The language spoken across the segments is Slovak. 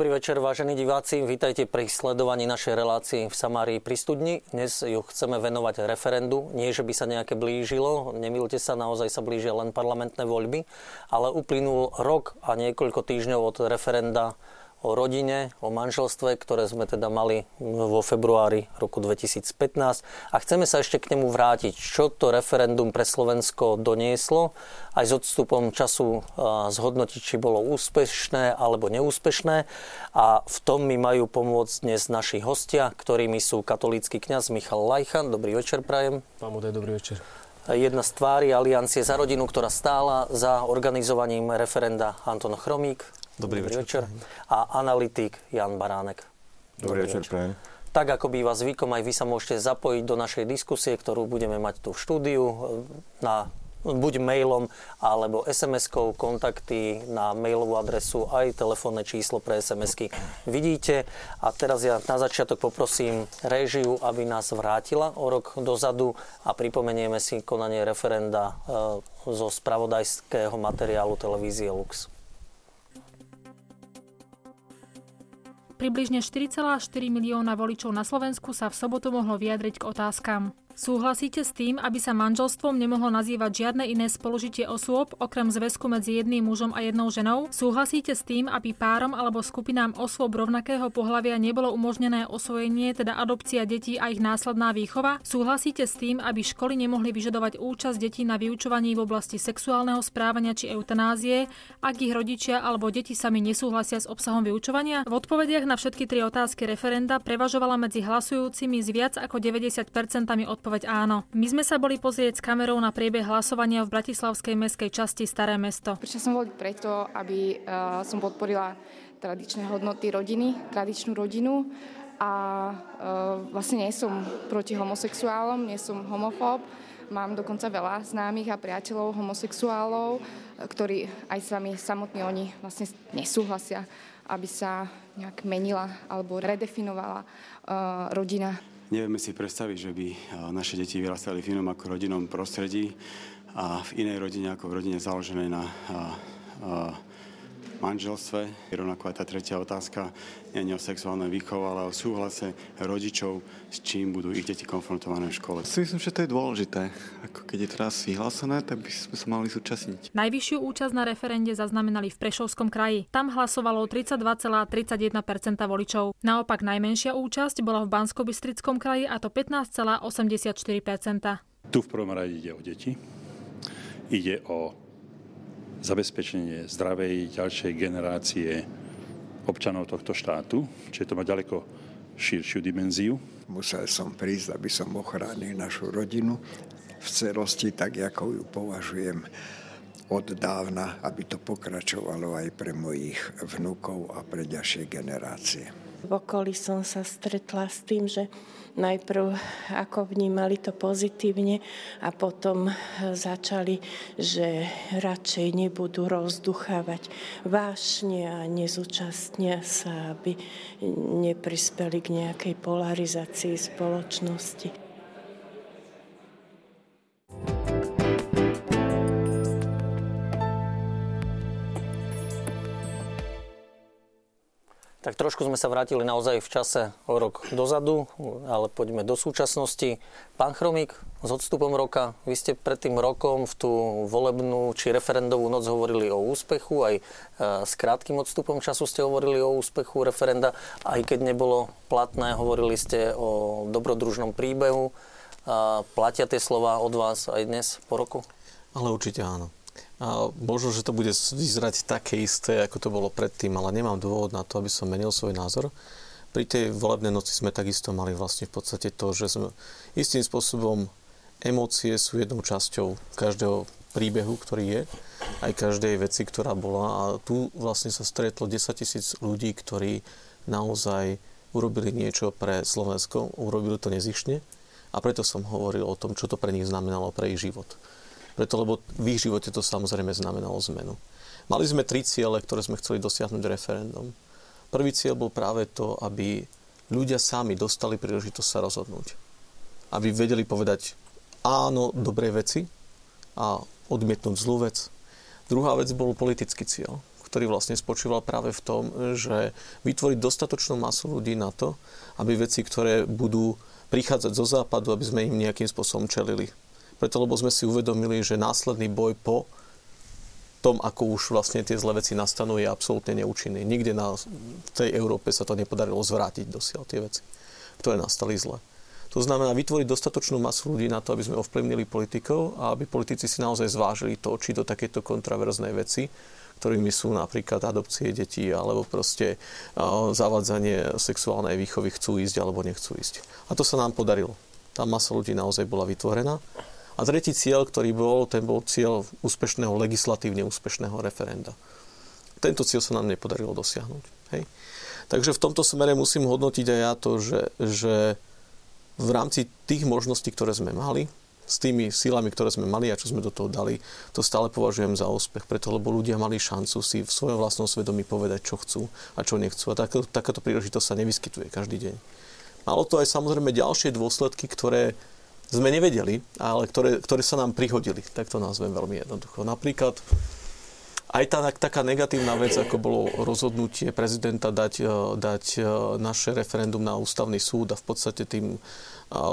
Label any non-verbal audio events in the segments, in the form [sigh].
Dobrý večer, vážení diváci. Vítajte pri sledovaní našej relácii v Samárii pri studni. Dnes ju chceme venovať referendu. Nie, že by sa nejaké blížilo, nemilte sa, naozaj sa blížia len parlamentné voľby, ale uplynul rok a niekoľko týždňov od referenda o rodine, o manželstve, ktoré sme teda mali vo februári roku 2015. A chceme sa ešte k nemu vrátiť, čo to referendum pre Slovensko donieslo, aj s odstupom času zhodnotiť, či bolo úspešné alebo neúspešné. A v tom mi majú pomôcť dnes naši hostia, ktorými sú katolícky kňaz Michal Lajchan. Dobrý večer, prajem. Pán Mudej, dobrý večer jedna z tvári Aliancie za rodinu, ktorá stála za organizovaním referenda Anton Chromík. Dobrý, Dobrý večer. večer. A analytik Jan Baránek. Dobrý, Dobrý večer, večer. Tak ako býva zvykom, aj vy sa môžete zapojiť do našej diskusie, ktorú budeme mať tu v štúdiu na buď mailom alebo SMS-kou kontakty na mailovú adresu aj telefónne číslo pre SMS-ky vidíte. A teraz ja na začiatok poprosím réžiu, aby nás vrátila o rok dozadu a pripomenieme si konanie referenda e, zo spravodajského materiálu televízie Lux. Približne 4,4 milióna voličov na Slovensku sa v sobotu mohlo vyjadriť k otázkam. Súhlasíte s tým, aby sa manželstvom nemohlo nazývať žiadne iné spolužitie osôb, okrem zväzku medzi jedným mužom a jednou ženou? Súhlasíte s tým, aby párom alebo skupinám osôb rovnakého pohľavia nebolo umožnené osvojenie, teda adopcia detí a ich následná výchova? Súhlasíte s tým, aby školy nemohli vyžadovať účasť detí na vyučovaní v oblasti sexuálneho správania či eutanázie, ak ich rodičia alebo deti sami nesúhlasia s obsahom vyučovania? V odpovediach na všetky tri otázky referenda prevažovala medzi hlasujúcimi z viac ako 90% odpovedí odpoveď áno. My sme sa boli pozrieť s kamerou na priebeh hlasovania v Bratislavskej mestskej časti Staré mesto. Prišla som voliť preto, aby uh, som podporila tradičné hodnoty rodiny, tradičnú rodinu a uh, vlastne nie som proti homosexuálom, nie som homofób. Mám dokonca veľa známych a priateľov homosexuálov, ktorí aj s vami samotní oni vlastne nesúhlasia, aby sa nejak menila alebo redefinovala uh, rodina Nevieme si predstaviť, že by naše deti vyrastali v inom ako rodinnom prostredí a v inej rodine ako v rodine založenej na a, a, manželstve. Rovnako aj tá tretia otázka nie o sexuálnej výchove, ale o súhlase rodičov, s čím budú ich deti konfrontované v škole. Si myslím, že to je dôležité. Ako keď je teraz vyhlásené, tak by sme sa mali zúčastniť. Najvyššiu účasť na referende zaznamenali v Prešovskom kraji. Tam hlasovalo 32,31% voličov. Naopak najmenšia účasť bola v bansko kraji a to 15,84%. Tu v prvom rade ide o deti. Ide o zabezpečenie zdravej ďalšej generácie občanov tohto štátu, čiže to má ďaleko širšiu dimenziu. Musel som prísť, aby som ochránil našu rodinu v celosti, tak ako ju považujem od dávna, aby to pokračovalo aj pre mojich vnúkov a pre ďalšie generácie. V okolí som sa stretla s tým, že najprv ako vnímali to pozitívne a potom začali, že radšej nebudú rozduchávať vášne a nezúčastnia sa, aby neprispeli k nejakej polarizácii spoločnosti. Tak trošku sme sa vrátili naozaj v čase o rok dozadu, ale poďme do súčasnosti. Pán Chromík, s odstupom roka, vy ste pred tým rokom v tú volebnú či referendovú noc hovorili o úspechu, aj e, s krátkým odstupom času ste hovorili o úspechu referenda, aj keď nebolo platné, hovorili ste o dobrodružnom príbehu. Platia tie slova od vás aj dnes po roku? Ale určite áno. A možno, že to bude vyzerať také isté, ako to bolo predtým, ale nemám dôvod na to, aby som menil svoj názor. Pri tej volebnej noci sme takisto mali vlastne v podstate to, že sme istým spôsobom emócie sú jednou časťou každého príbehu, ktorý je, aj každej veci, ktorá bola. A tu vlastne sa stretlo 10 tisíc ľudí, ktorí naozaj urobili niečo pre Slovensko, urobili to nezišne a preto som hovoril o tom, čo to pre nich znamenalo pre ich život. Preto, lebo v ich živote to samozrejme znamenalo zmenu. Mali sme tri ciele, ktoré sme chceli dosiahnuť referendum. Prvý cieľ bol práve to, aby ľudia sami dostali príležitosť sa rozhodnúť. Aby vedeli povedať áno dobrej veci a odmietnúť zlú vec. Druhá vec bol politický cieľ, ktorý vlastne spočíval práve v tom, že vytvoriť dostatočnú masu ľudí na to, aby veci, ktoré budú prichádzať zo západu, aby sme im nejakým spôsobom čelili. Preto, lebo sme si uvedomili, že následný boj po tom, ako už vlastne tie zlé veci nastanú, je absolútne neúčinný. Nikde na tej Európe sa to nepodarilo zvrátiť dosiaľ tie veci, ktoré nastali zle. To znamená vytvoriť dostatočnú masu ľudí na to, aby sme ovplyvnili politikov a aby politici si naozaj zvážili to, či do takéto kontraverznej veci, ktorými sú napríklad adopcie detí alebo proste zavádzanie sexuálnej výchovy chcú ísť alebo nechcú ísť. A to sa nám podarilo. Tá masa ľudí naozaj bola vytvorená. A tretí cieľ, ktorý bol, ten bol cieľ úspešného, legislatívne úspešného referenda. Tento cieľ sa nám nepodarilo dosiahnuť. Hej? Takže v tomto smere musím hodnotiť aj ja to, že, že v rámci tých možností, ktoré sme mali, s tými silami, ktoré sme mali a čo sme do toho dali, to stále považujem za úspech, preto lebo ľudia mali šancu si v svojom vlastnom svedomí povedať, čo chcú a čo nechcú. A tak, takáto príležitosť sa nevyskytuje každý deň. Malo to aj samozrejme ďalšie dôsledky, ktoré sme nevedeli, ale ktoré, ktoré sa nám prihodili. Tak to nazvem veľmi jednoducho. Napríklad aj tá taká negatívna vec, ako bolo rozhodnutie prezidenta dať, e, dať e, naše referendum na ústavný súd a v podstate tým e,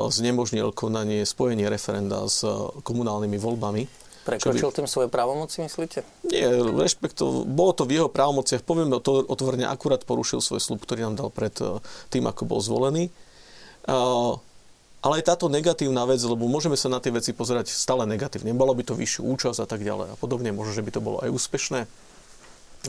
znemožnil konanie, spojenie referenda s komunálnymi voľbami. Prekročil tým svoje právomoci, myslíte? Nie, rešpekto, bolo to v jeho právomociach. Poviem to otvorene, akurát porušil svoj slub, ktorý nám dal pred tým, ako bol zvolený. Ale aj táto negatívna vec, lebo môžeme sa na tie veci pozerať stále negatívne. Bolo by to vyššiu účasť a tak ďalej a podobne. Možno, že by to bolo aj úspešné.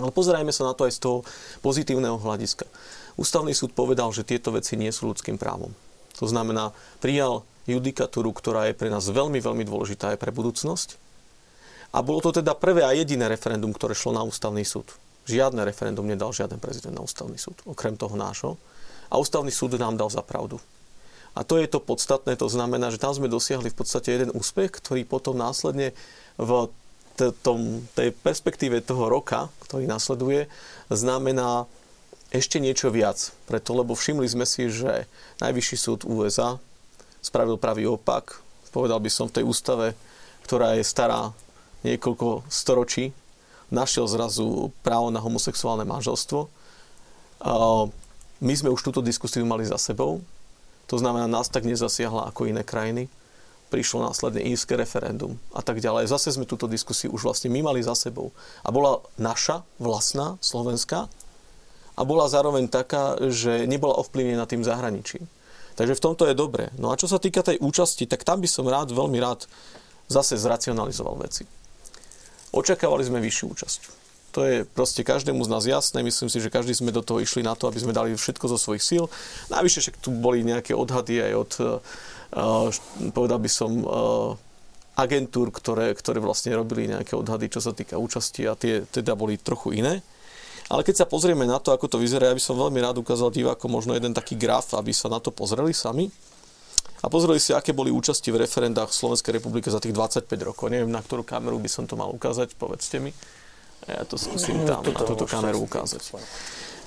Ale pozerajme sa na to aj z toho pozitívneho hľadiska. Ústavný súd povedal, že tieto veci nie sú ľudským právom. To znamená, prijal judikatúru, ktorá je pre nás veľmi, veľmi dôležitá aj pre budúcnosť. A bolo to teda prvé a jediné referendum, ktoré šlo na ústavný súd. Žiadne referendum nedal žiaden prezident na ústavný súd, okrem toho nášho. A ústavný súd nám dal za pravdu. A to je to podstatné, to znamená, že tam sme dosiahli v podstate jeden úspech, ktorý potom následne v tom, tej perspektíve toho roka, ktorý nasleduje, znamená ešte niečo viac. Preto, lebo všimli sme si, že Najvyšší súd USA spravil pravý opak. Povedal by som v tej ústave, ktorá je stará niekoľko storočí, našiel zrazu právo na homosexuálne manželstvo. My sme už túto diskusiu mali za sebou. To znamená, nás tak nezasiahla ako iné krajiny. Prišlo následne írske referendum a tak ďalej. Zase sme túto diskusiu už vlastne my mali za sebou. A bola naša, vlastná, slovenská, a bola zároveň taká, že nebola ovplyvnená tým zahraničím. Takže v tomto je dobré. No a čo sa týka tej účasti, tak tam by som rád, veľmi rád zase zracionalizoval veci. Očakávali sme vyššiu účasť. To je proste každému z nás jasné. Myslím si, že každý sme do toho išli na to, aby sme dali všetko zo svojich síl. Navyše však tu boli nejaké odhady aj od, uh, povedal by som, uh, agentúr, ktoré, ktoré vlastne robili nejaké odhady, čo sa týka účasti a tie teda boli trochu iné. Ale keď sa pozrieme na to, ako to vyzerá, ja by som veľmi rád ukázal divákom možno jeden taký graf, aby sa na to pozreli sami a pozreli si, aké boli účasti v referendách v Slovenskej republike za tých 25 rokov. Neviem, na ktorú kameru by som to mal ukázať, povedzte mi. Ja to skúsim tam na túto kameru ukázať.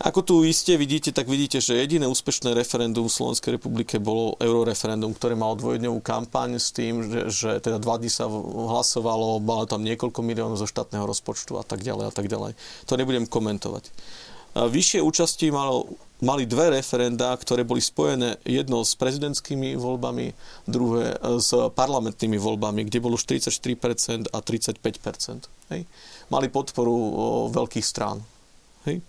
Ako tu iste vidíte, tak vidíte, že jediné úspešné referendum v Slovenskej republike bolo euroreferendum, ktoré malo dvojdňovú kampaň s tým, že, že teda dva dní sa hlasovalo, malo tam niekoľko miliónov zo štátneho rozpočtu a tak ďalej a tak ďalej. To nebudem komentovať. Vyššie účasti malo, mali dve referenda, ktoré boli spojené jedno s prezidentskými voľbami, druhé s parlamentnými voľbami, kde bolo 44% a 35%. Hej? Mali podporu veľkých strán. Hej?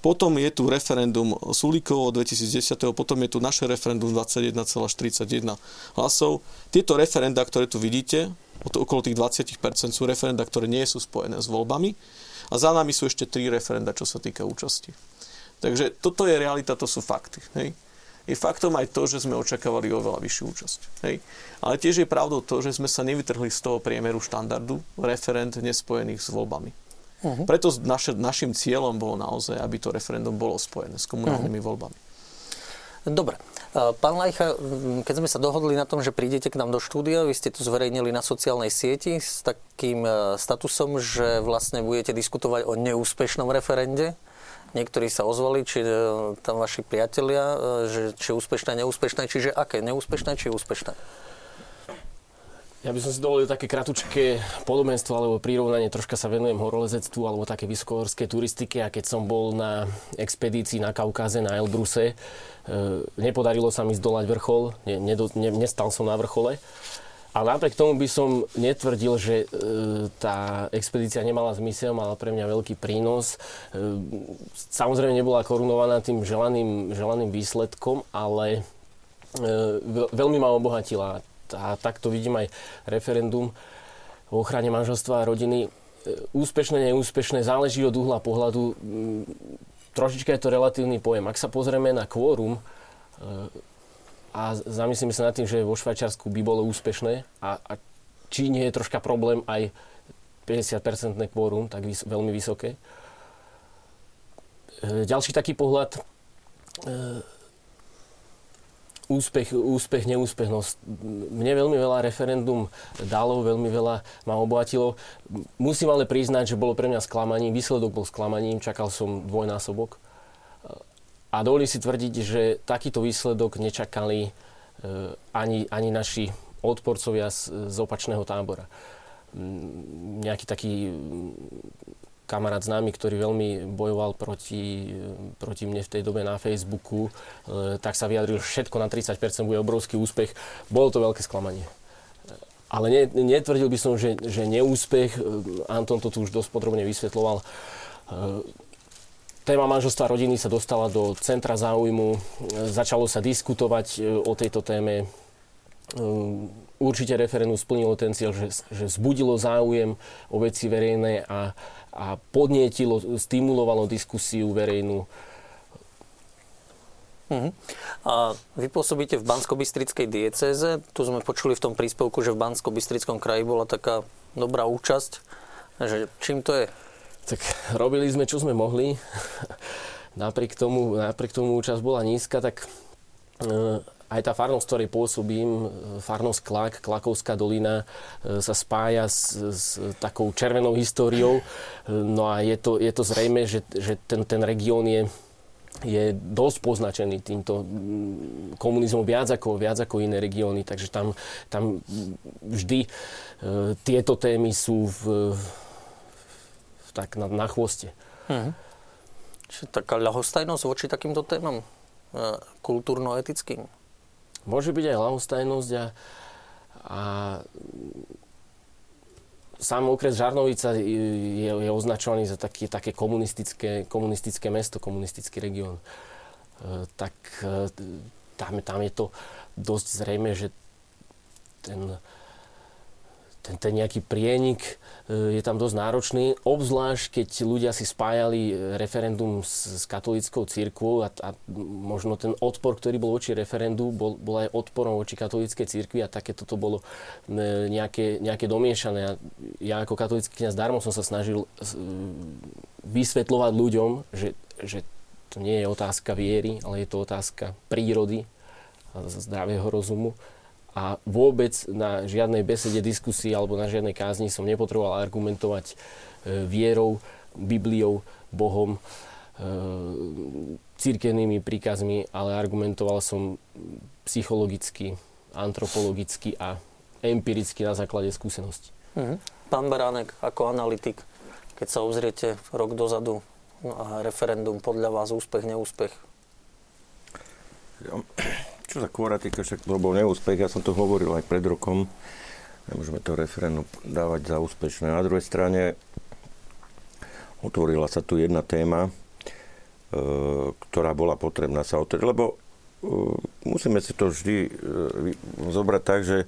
Potom je tu referendum Sulíkovo 2010, potom je tu naše referendum 21,41 hlasov. Tieto referenda, ktoré tu vidíte, okolo tých 20% sú referenda, ktoré nie sú spojené s voľbami. A za nami sú ešte tri referenda, čo sa týka účasti. Takže toto je realita, to sú fakty. Hej. Je faktom aj to, že sme očakávali oveľa vyššiu účasť. Hej. Ale tiež je pravdou to, že sme sa nevytrhli z toho priemeru štandardu referent nespojených s voľbami. Uh-huh. Preto naš, našim cieľom bolo naozaj, aby to referendum bolo spojené s komunálnymi uh-huh. voľbami. Dobre. Pán Lajcha, keď sme sa dohodli na tom, že prídete k nám do štúdia, vy ste to zverejnili na sociálnej sieti s takým e, statusom, že vlastne budete diskutovať o neúspešnom referende. Niektorí sa ozvali, či e, tam vaši priatelia, e, že či úspešné, neúspešné, čiže aké? Neúspešné či úspešné? Ja by som si dovolil také kratučké podobenstvo alebo prirovnanie. Troška sa venujem horolezectvu alebo také vysokohorskej turistike a keď som bol na expedícii na Kaukáze, na Elbruse, e, nepodarilo sa mi zdolať vrchol, ne, ne, ne, nestal som na vrchole. A napriek tomu by som netvrdil, že e, tá expedícia nemala zmysel, mala pre mňa veľký prínos. E, samozrejme nebola korunovaná tým želaným, želaným výsledkom, ale e, veľmi ma obohatila a takto vidím aj referendum o ochrane manželstva a rodiny. E, úspešné, neúspešné, záleží od uhla pohľadu. Mm, trošička je to relatívny pojem. Ak sa pozrieme na kvórum e, a zamyslíme sa nad tým, že vo Švajčiarsku by bolo úspešné a, a či nie je troška problém aj 50-percentné kvórum, tak vys- veľmi vysoké. E, ďalší taký pohľad úspech, úspech, neúspech. Mne veľmi veľa referendum dalo, veľmi veľa ma obohatilo. Musím ale priznať, že bolo pre mňa sklamaním, výsledok bol sklamaním, čakal som dvojnásobok. A dovolím si tvrdiť, že takýto výsledok nečakali e, ani, ani naši odporcovia z, z opačného tábora. Nejaký taký kamarát známy, ktorý veľmi bojoval proti, proti mne v tej dobe na Facebooku, e, tak sa vyjadril, že všetko na 30% bude obrovský úspech. Bolo to veľké sklamanie. Ale ne, netvrdil by som, že, že neúspech, e, Anton to tu už dosť podrobne vysvetloval, e, téma manželstva rodiny sa dostala do centra záujmu, začalo sa diskutovať o tejto téme. Určite referendum splnilo ten cieľ, že, že vzbudilo záujem o veci verejné a, a podnietilo, stimulovalo diskusiu verejnú. Uh-huh. A vy pôsobíte v bansko diecéze. Tu sme počuli v tom príspevku, že v bansko kraji bola taká dobrá účasť. Že čím to je? Tak robili sme, čo sme mohli. [laughs] napriek, tomu, napriek tomu účasť bola nízka, tak e, aj tá farnosť, ktorej pôsobím, e, farnosť Klak, Klakovská dolina, e, sa spája s, s takou červenou históriou. No a je to, je to zrejme, že, že ten, ten región je je dosť poznačený týmto komunizmom viac ako, viac ako iné regióny, takže tam, tam vždy tieto témy sú v, v, tak na, na chvoste. Mhm. Čiže taká ľahostajnosť voči takýmto témam e, kultúrno-etickým? Môže byť aj ľahostajnosť a, a sám okres Žarnovica je, je označovaný za taký, také komunistické, komunistické mesto, komunistický región. E, tak e, tam, tam je to dosť zrejme, že ten, ten, ten nejaký prienik e, je tam dosť náročný, obzvlášť keď ľudia si spájali referendum s, s katolickou církvou a, a možno ten odpor, ktorý bol voči referendu, bol, bol aj odporom voči katolíckej církvi a takéto to bolo e, nejaké, nejaké domiešané. Ja ako katolický kniaz darmo som sa snažil e, vysvetľovať ľuďom, že, že to nie je otázka viery, ale je to otázka prírody a zdravého rozumu a vôbec na žiadnej besede, diskusii alebo na žiadnej kázni som nepotreboval argumentovať e, vierou, Bibliou, Bohom, e, církevnými príkazmi, ale argumentoval som psychologicky, antropologicky a empiricky na základe skúsenosti. Mhm. Pán Baránek, ako analytik, keď sa obzriete rok dozadu no a referendum, podľa vás úspech, neúspech? Ja čo sa kvôra týka, však to bol neúspech, ja som to hovoril aj pred rokom, nemôžeme to referendum dávať za úspešné. Na druhej strane otvorila sa tu jedna téma, e, ktorá bola potrebná sa otvoriť, lebo e, musíme si to vždy e, zobrať tak, že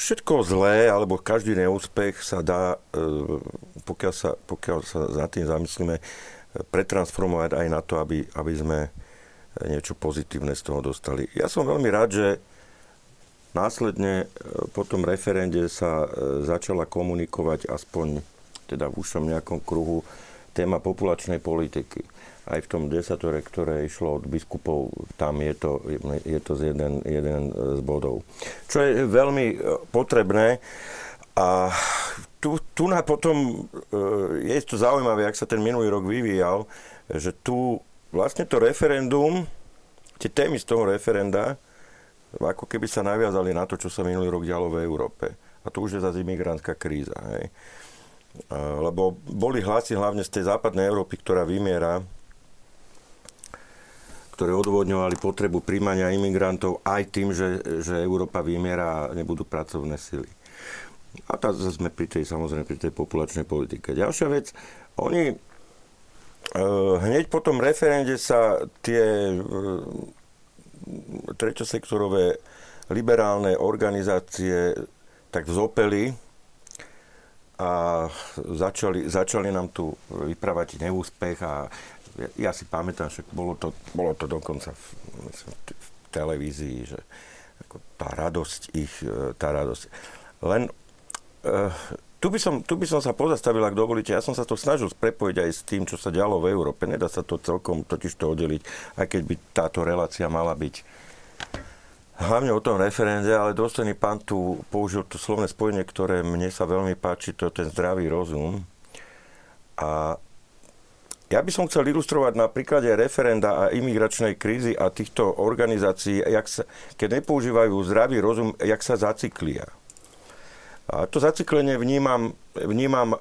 všetko zlé, alebo každý neúspech sa dá, pokiaľ sa, pokiaľ sa za tým zamyslíme, pretransformovať aj na to, aby, aby sme niečo pozitívne z toho dostali. Ja som veľmi rád, že následne e, po tom referende sa e, začala komunikovať aspoň teda v užšom nejakom kruhu téma populačnej politiky. Aj v tom desatore, ktoré išlo od biskupov, tam je to, je to z jeden, jeden z bodov. Čo je veľmi e, potrebné. A tu, tu na potom je to zaujímavé, ak sa ten minulý rok vyvíjal, že tu vlastne to referendum, tie témy z toho referenda, ako keby sa naviazali na to, čo sa minulý rok dialo v Európe. A to už je zase imigrantská kríza. Hej. Lebo boli hlasy hlavne z tej západnej Európy, ktorá vymiera, ktoré odvodňovali potrebu príjmania imigrantov aj tým, že, že Európa vymiera a nebudú pracovné sily. A tá sme pri tej, samozrejme, pri tej populačnej politike. Ďalšia vec, oni hneď po tom referende sa tie e, treťosektorové liberálne organizácie tak vzopeli a začali, začali nám tu vypravať neúspech a ja, ja si pamätám, že bolo to, bolo to dokonca v, myslím, v televízii, že ako tá radosť ich, e, tá radosť. Len uh, tu by, som, tu by som sa pozastavil, ak dovolíte. Ja som sa to snažil prepojiť aj s tým, čo sa dialo v Európe. Nedá sa to celkom totiž to oddeliť, aj keď by táto relácia mala byť hlavne o tom referende, ale dôstojný pán tu použil to slovné spojenie, ktoré mne sa veľmi páči, to je ten zdravý rozum. A ja by som chcel ilustrovať na príklade referenda a imigračnej krízy a týchto organizácií, jak sa, keď nepoužívajú zdravý rozum, jak sa zacyklia. A to zacyklenie vnímam, vnímam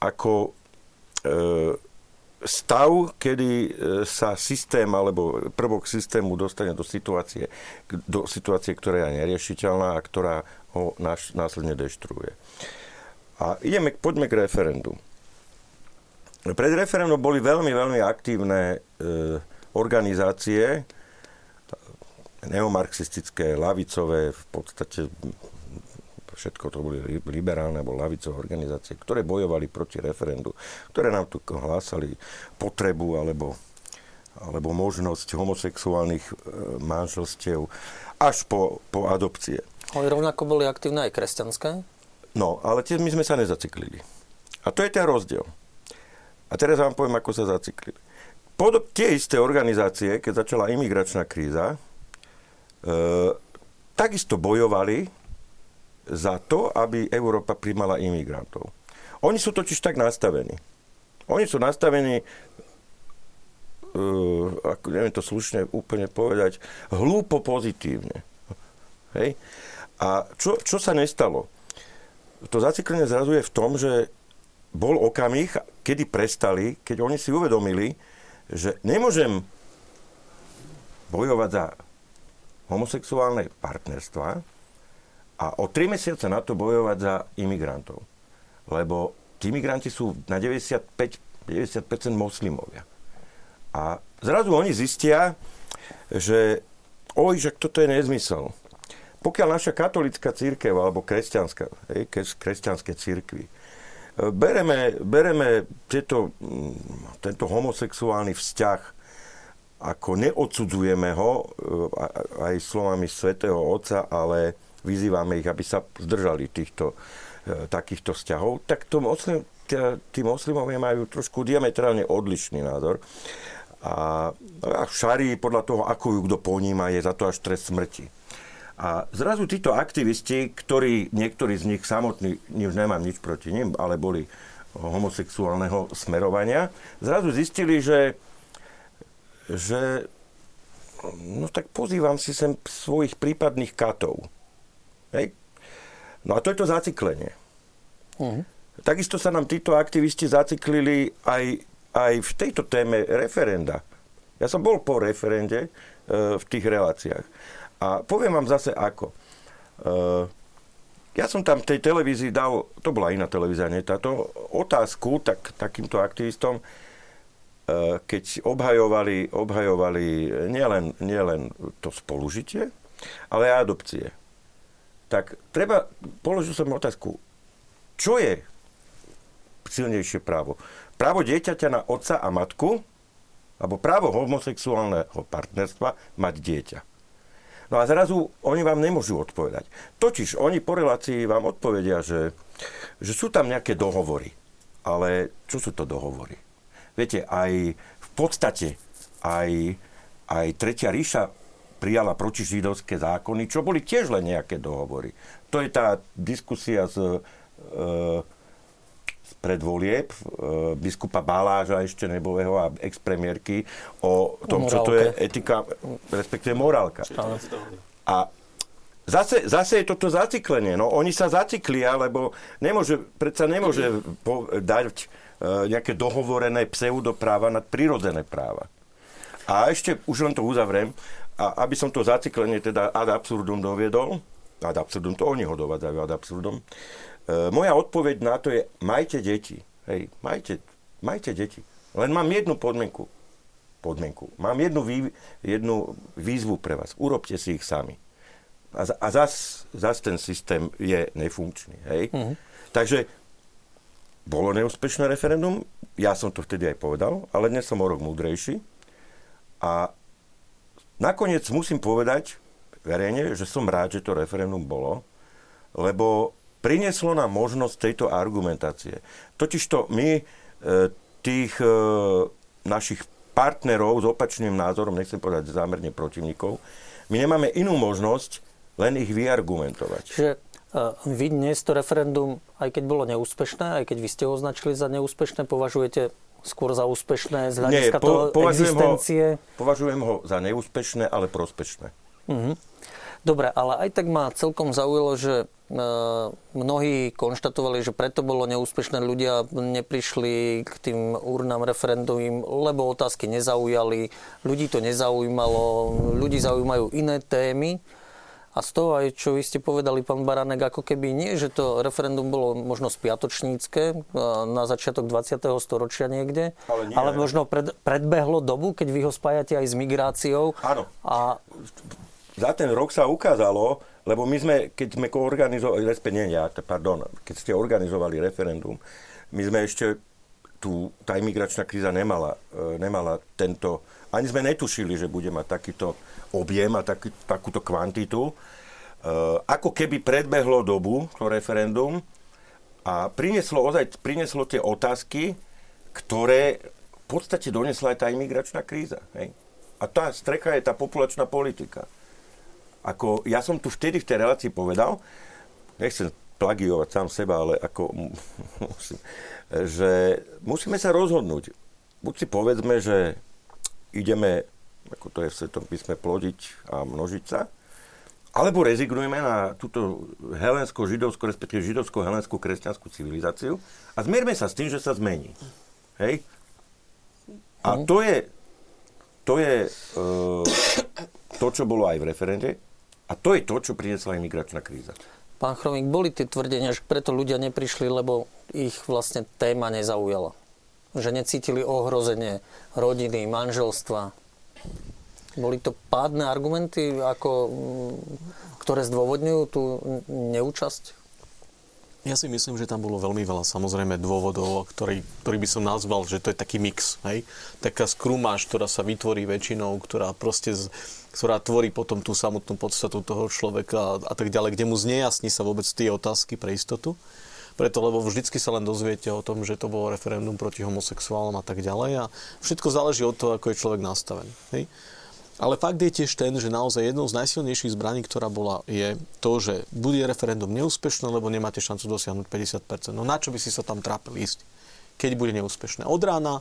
ako e, stav, kedy e, sa systém alebo prvok systému dostane do situácie, do situácie, ktorá je neriešiteľná a ktorá ho nás, následne deštruuje. A ideme, poďme k referendu. Pred referendum boli veľmi, veľmi aktívne e, organizácie, neomarxistické, lavicové, v podstate všetko to boli liberálne alebo lavicové organizácie, ktoré bojovali proti referendu, ktoré nám tu hlásali potrebu alebo, alebo možnosť homosexuálnych e, manželstiev až po, po adopcie. Ale rovnako boli aktívne aj kresťanské? No, ale tie my sme sa nezaciklili. A to je ten rozdiel. A teraz vám poviem, ako sa zaciklili. Podob, tie isté organizácie, keď začala imigračná kríza, e, takisto bojovali za to, aby Európa príjmala imigrantov. Oni sú totiž tak nastavení. Oni sú nastavení, uh, ako neviem to slušne úplne povedať, hlúpo pozitívne. Hej? A čo, čo sa nestalo? To zaciklenie zrazu je v tom, že bol okamih, kedy prestali, keď oni si uvedomili, že nemôžem bojovať za homosexuálne partnerstva, a o tri mesiace na to bojovať za imigrantov. Lebo tí imigranti sú na 95, 90% moslimovia. A zrazu oni zistia, že oj, že toto je nezmysel. Pokiaľ naša katolická církev alebo kresťanská, hej, kresťanské církvy, e, bereme, bereme tieto, mm, tento homosexuálny vzťah ako neodsudzujeme ho e, aj slovami svätého Otca, ale vyzývame ich, aby sa zdržali týchto e, takýchto vzťahov, tak to moslim, tí moslimovia majú trošku diametrálne odlišný názor. A, a v šarii podľa toho, ako ju kto poníma, je za to až trest smrti. A zrazu títo aktivisti, ktorí, niektorí z nich samotní, už nemám nič proti nim, ale boli homosexuálneho smerovania, zrazu zistili, že, že no tak pozývam si sem svojich prípadných katov. Hej? No a to je to zaciklenie. Uh-huh. Takisto sa nám títo aktivisti zaciklili aj, aj v tejto téme referenda. Ja som bol po referende e, v tých reláciách. A poviem vám zase ako. E, ja som tam tej televízii dal, to bola iná televízia, nie táto, otázku tak, takýmto aktivistom, e, keď obhajovali, obhajovali nielen, nielen to spolužitie, ale aj adopcie tak treba, položil som otázku, čo je silnejšie právo? Právo dieťaťa na otca a matku, alebo právo homosexuálneho partnerstva mať dieťa. No a zrazu oni vám nemôžu odpovedať. Totiž oni po relácii vám odpovedia, že, že sú tam nejaké dohovory. Ale čo sú to dohovory? Viete, aj v podstate aj, aj Tretia ríša prijala protižidovské zákony, čo boli tiež len nejaké dohovory. To je tá diskusia z, e, z predvolieb e, biskupa Baláža ešte nebového a expremiérky o tom, čo to je etika, respektíve morálka. A zase, zase je toto zaciklenie. No, oni sa zaciklia, lebo nemôže, predsa nemôže po, dať uh, nejaké dohovorené pseudopráva nad prirodzené práva. A ešte, už len to uzavriem, a aby som to zaciklenie teda ad absurdum doviedol, ad absurdum, to oni ho dovádzajú ad absurdum, uh, moja odpoveď na to je, majte deti. Hej, majte, majte deti. Len mám jednu podmienku. Podmienku. Mám jednu, vý, jednu výzvu pre vás. Urobte si ich sami a, a zas, zas ten systém je nefunkčný. Hej? Mm-hmm. Takže bolo neúspešné referendum, ja som to vtedy aj povedal, ale dnes som o rok múdrejší. A nakoniec musím povedať verejne, že som rád, že to referendum bolo, lebo prinieslo nám možnosť tejto argumentácie. Totižto my e, tých e, našich partnerov s opačným názorom, nechcem povedať zámerne protivníkov, my nemáme inú možnosť, len ich vyargumentovať. Čiže vy dnes to referendum, aj keď bolo neúspešné, aj keď vy ste ho označili za neúspešné, považujete skôr za úspešné z hľadiska Nie, po, toho existencie? Ho, považujem ho za neúspešné, ale prospešné. Uh-huh. Dobre, ale aj tak ma celkom zaujalo, že e, mnohí konštatovali, že preto bolo neúspešné, ľudia neprišli k tým urnám referendovým, lebo otázky nezaujali, ľudí to nezaujímalo, ľudí zaujímajú iné témy. A z toho aj, čo vy ste povedali, pán Baranek, ako keby nie, že to referendum bolo možno spiatočnícke na začiatok 20. storočia niekde, ale, nie, ale možno pred, predbehlo dobu, keď vy ho spájate aj s migráciou. Áno. A... Za ten rok sa ukázalo, lebo my sme, keď sme organizovali, nie ja, pardon, keď ste organizovali referendum, my sme ešte tu, tá imigračná kríza nemala, e, nemala tento, ani sme netušili, že bude mať takýto objem a taký, takúto kvantitu. E, ako keby predbehlo dobu to referendum a prinieslo, ozaj, prinieslo tie otázky, ktoré v podstate donesla aj tá imigračná kríza. Hej? A tá strecha je tá populačná politika. Ako, ja som tu vtedy v tej relácii povedal, nechcem plagiovať sám seba, ale ako [laughs] musím, že musíme sa rozhodnúť. Buď si povedzme, že ideme ako to je v Svetom písme, plodiť a množiť sa. Alebo rezignujeme na túto helensko-židovskú, respektíve židovsko-helenskú kresťanskú civilizáciu a zmierme sa s tým, že sa zmení. Hej? A mhm. to je, to je uh, to, čo bolo aj v referende a to je to, čo priniesla imigračná kríza. Pán Chromík, boli tie tvrdenia, že preto ľudia neprišli, lebo ich vlastne téma nezaujala. Že necítili ohrozenie rodiny, manželstva, boli to pádne argumenty, ako, ktoré zdôvodňujú tú neúčasť? Ja si myslím, že tam bolo veľmi veľa samozrejme dôvodov, ktorý, ktorý by som nazval, že to je taký mix. Hej? Taká skrumáž, ktorá sa vytvorí väčšinou, ktorá proste z, ktorá tvorí potom tú samotnú podstatu toho človeka a, a tak ďalej, kde mu znejasní sa vôbec tie otázky pre istotu. Preto, lebo vždycky sa len dozviete o tom, že to bolo referendum proti homosexuálom a tak ďalej a všetko záleží od toho, ako je človek nastavený. Hej? Ale fakt je tiež ten, že naozaj jednou z najsilnejších zbraní, ktorá bola, je to, že bude referendum neúspešné, lebo nemáte šancu dosiahnuť 50%. No na čo by si sa tam trápili ísť, keď bude neúspešné? Od rána,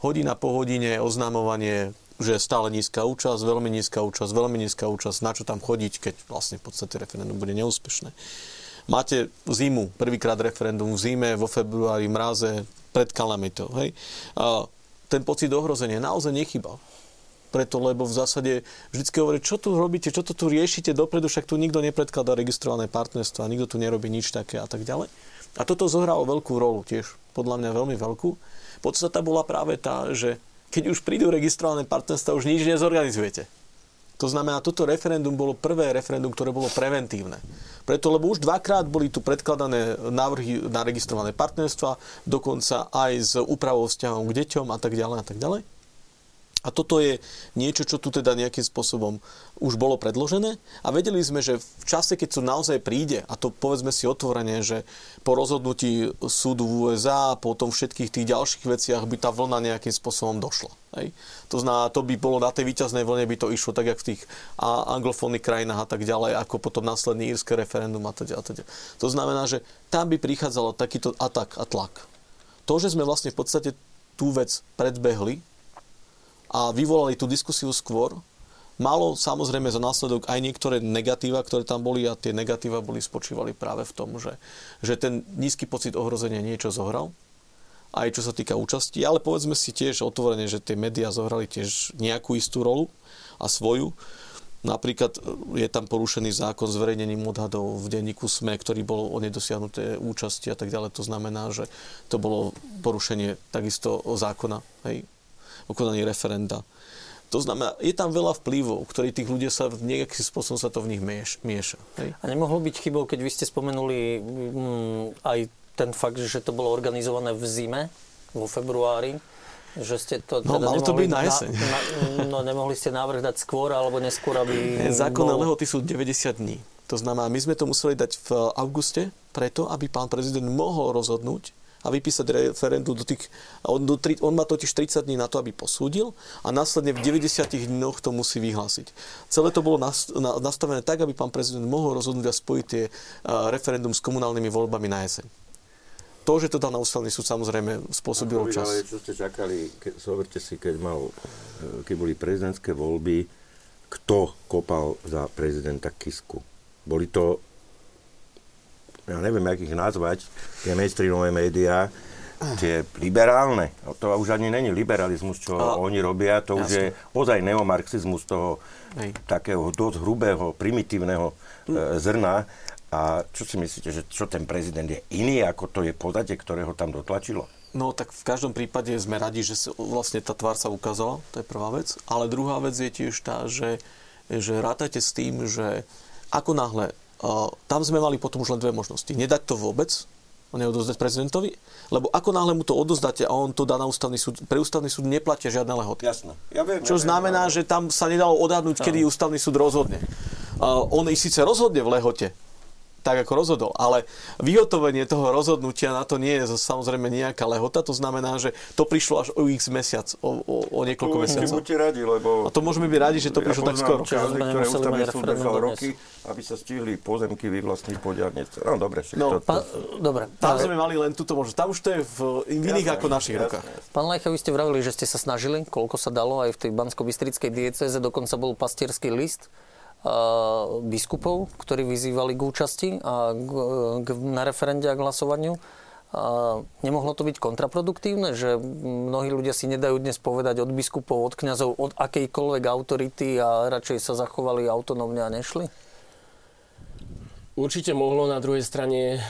hodina po hodine, oznámovanie, že stále nízka účasť, veľmi nízka účasť, veľmi nízka účasť, na čo tam chodiť, keď vlastne v podstate referendum bude neúspešné. Máte zimu, prvýkrát referendum v zime, vo februári, mraze, pred kalamitou. Hej? A ten pocit ohrozenia naozaj nechybal preto, lebo v zásade vždy hovorí, čo tu robíte, čo to tu riešite dopredu, však tu nikto nepredkladá registrované partnerstvo a nikto tu nerobí nič také a tak ďalej. A toto zohralo veľkú rolu tiež, podľa mňa veľmi veľkú. Podstata bola práve tá, že keď už prídu registrované partnerstva, už nič nezorganizujete. To znamená, toto referendum bolo prvé referendum, ktoré bolo preventívne. Preto, lebo už dvakrát boli tu predkladané návrhy na registrované partnerstva, dokonca aj s úpravou vzťahom k deťom a tak ďalej a tak ďalej. A toto je niečo, čo tu teda nejakým spôsobom už bolo predložené a vedeli sme, že v čase, keď to naozaj príde, a to povedzme si otvorene, že po rozhodnutí súdu v USA a po tom všetkých tých ďalších veciach by tá vlna nejakým spôsobom došla. Hej. To znamená, to by bolo na tej výťaznej vlne, by to išlo tak, jak v tých anglofónnych krajinách a tak ďalej, ako potom následný írske referendum a a teda. To znamená, že tam by prichádzalo takýto atak a tlak. To, že sme vlastne v podstate tú vec predbehli, a vyvolali tú diskusiu skôr, malo samozrejme za následok aj niektoré negatíva, ktoré tam boli a tie negatíva boli spočívali práve v tom, že, že ten nízky pocit ohrozenia niečo zohral, aj čo sa týka účasti, ale povedzme si tiež otvorene, že tie médiá zohrali tiež nejakú istú rolu a svoju. Napríklad e, je tam porušený zákon s verejnením odhadov v denníku SME, ktorý bol o nedosiahnuté účasti a tak ďalej. To znamená, že to bolo porušenie takisto zákona, hej, o konaní referenda. To znamená, je tam veľa vplyvov, ktorí tých ľudia sa nejakým spôsobom sa to v nich mieš, mieša. Hej? A nemohlo byť chybou, keď vy ste spomenuli mm, aj ten fakt, že to bolo organizované v zime, vo februári, že ste to no, teda malo to byť na jeseň. Na, no nemohli ste návrh dať skôr alebo neskôr, aby... [laughs] Zákonné bol... lehoty sú 90 dní. To znamená, my sme to museli dať v auguste, preto, aby pán prezident mohol rozhodnúť, a vypísať referendum do tých... On, do, on má totiž 30 dní na to, aby posúdil a následne v 90 dňoch to musí vyhlásiť. Celé to bolo nastavené tak, aby pán prezident mohol rozhodnúť a spojiť tie referendum s komunálnymi voľbami na jeseň. To, že to dal na ústavný súd, samozrejme spôsobilo čas. Ale čo ste čakali, ke, zoberte si, keď, mal, e, keď boli prezidentské voľby, kto kopal za prezidenta Kisku? Boli to ja neviem, jak ich nazvať, tie mainstreamové médiá, tie liberálne, to už ani není liberalizmus, čo a, oni robia, to jasne. už je ozaj neomarxizmus toho Hej. takého dosť hrubého, primitívneho hm. e, zrna. A čo si myslíte, že čo ten prezident je iný, ako to je podate, ktoré ho tam dotlačilo? No tak v každom prípade sme radi, že sa, vlastne tá tvár sa ukázala, to je prvá vec. Ale druhá vec je tiež tá, že, že rátajte s tým, že ako náhle tam sme mali potom už len dve možnosti. Nedať to vôbec, neodozdať prezidentovi, lebo ako náhle mu to odozdáte a on to dá na ústavný súd, pre ústavný súd neplatia žiadne lehoty. Jasné. Ja viem, Čo ja znamená, viem, že tam sa nedalo odhadnúť, kedy ústavný súd rozhodne. Uh, on i síce rozhodne v lehote, tak, ako rozhodol. Ale vyhotovenie toho rozhodnutia na to nie je samozrejme nejaká lehota. To znamená, že to prišlo až o x mesiac, o, o, o niekoľko to mesiacov. Buďte radi, lebo... A to môžeme byť radi, že to prišlo tak skoro. Časy, ktoré ústavný súd držal roky, aby sa stihli pozemky vyvlastniť podiadne. No dobre, však no, to, to... dobre. Tam sme mali len túto možnosť. Tam už to je v iných ako našich rukách. Pán Lajcha, vy ste vravili, že ste sa snažili, koľko sa dalo aj v tej bansko-bystrickej dieceze, dokonca bol pastierský list biskupov, ktorí vyzývali k účasti a k, na referende a k hlasovaniu. A nemohlo to byť kontraproduktívne, že mnohí ľudia si nedajú dnes povedať od biskupov, od kňazov, od akejkoľvek autority a radšej sa zachovali autonómne a nešli? Určite mohlo, na druhej strane e,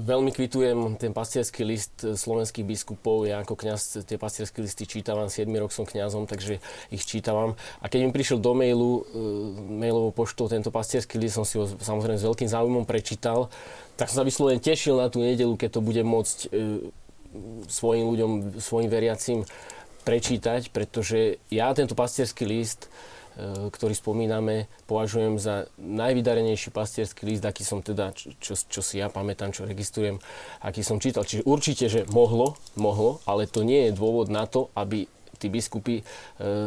veľmi kvitujem ten pastierský list slovenských biskupov. Ja ako kňaz tie pastierské listy čítavam, 7 rok som kňazom, takže ich čítavam. A keď mi prišiel do mailu, e, mailovou poštou tento pastierský list, som si ho samozrejme s veľkým záujmom prečítal, tak som sa vyslovene tešil na tú nedelu, keď to bude môcť e, svojim ľuďom, svojim veriacim prečítať, pretože ja tento pastierský list ktorý spomíname, považujem za najvydarenejší pastierský list, aký som teda, čo, čo si ja pamätám, čo registrujem, aký som čítal. Čiže určite, že mohlo, mohlo, ale to nie je dôvod na to, aby tí biskupy e,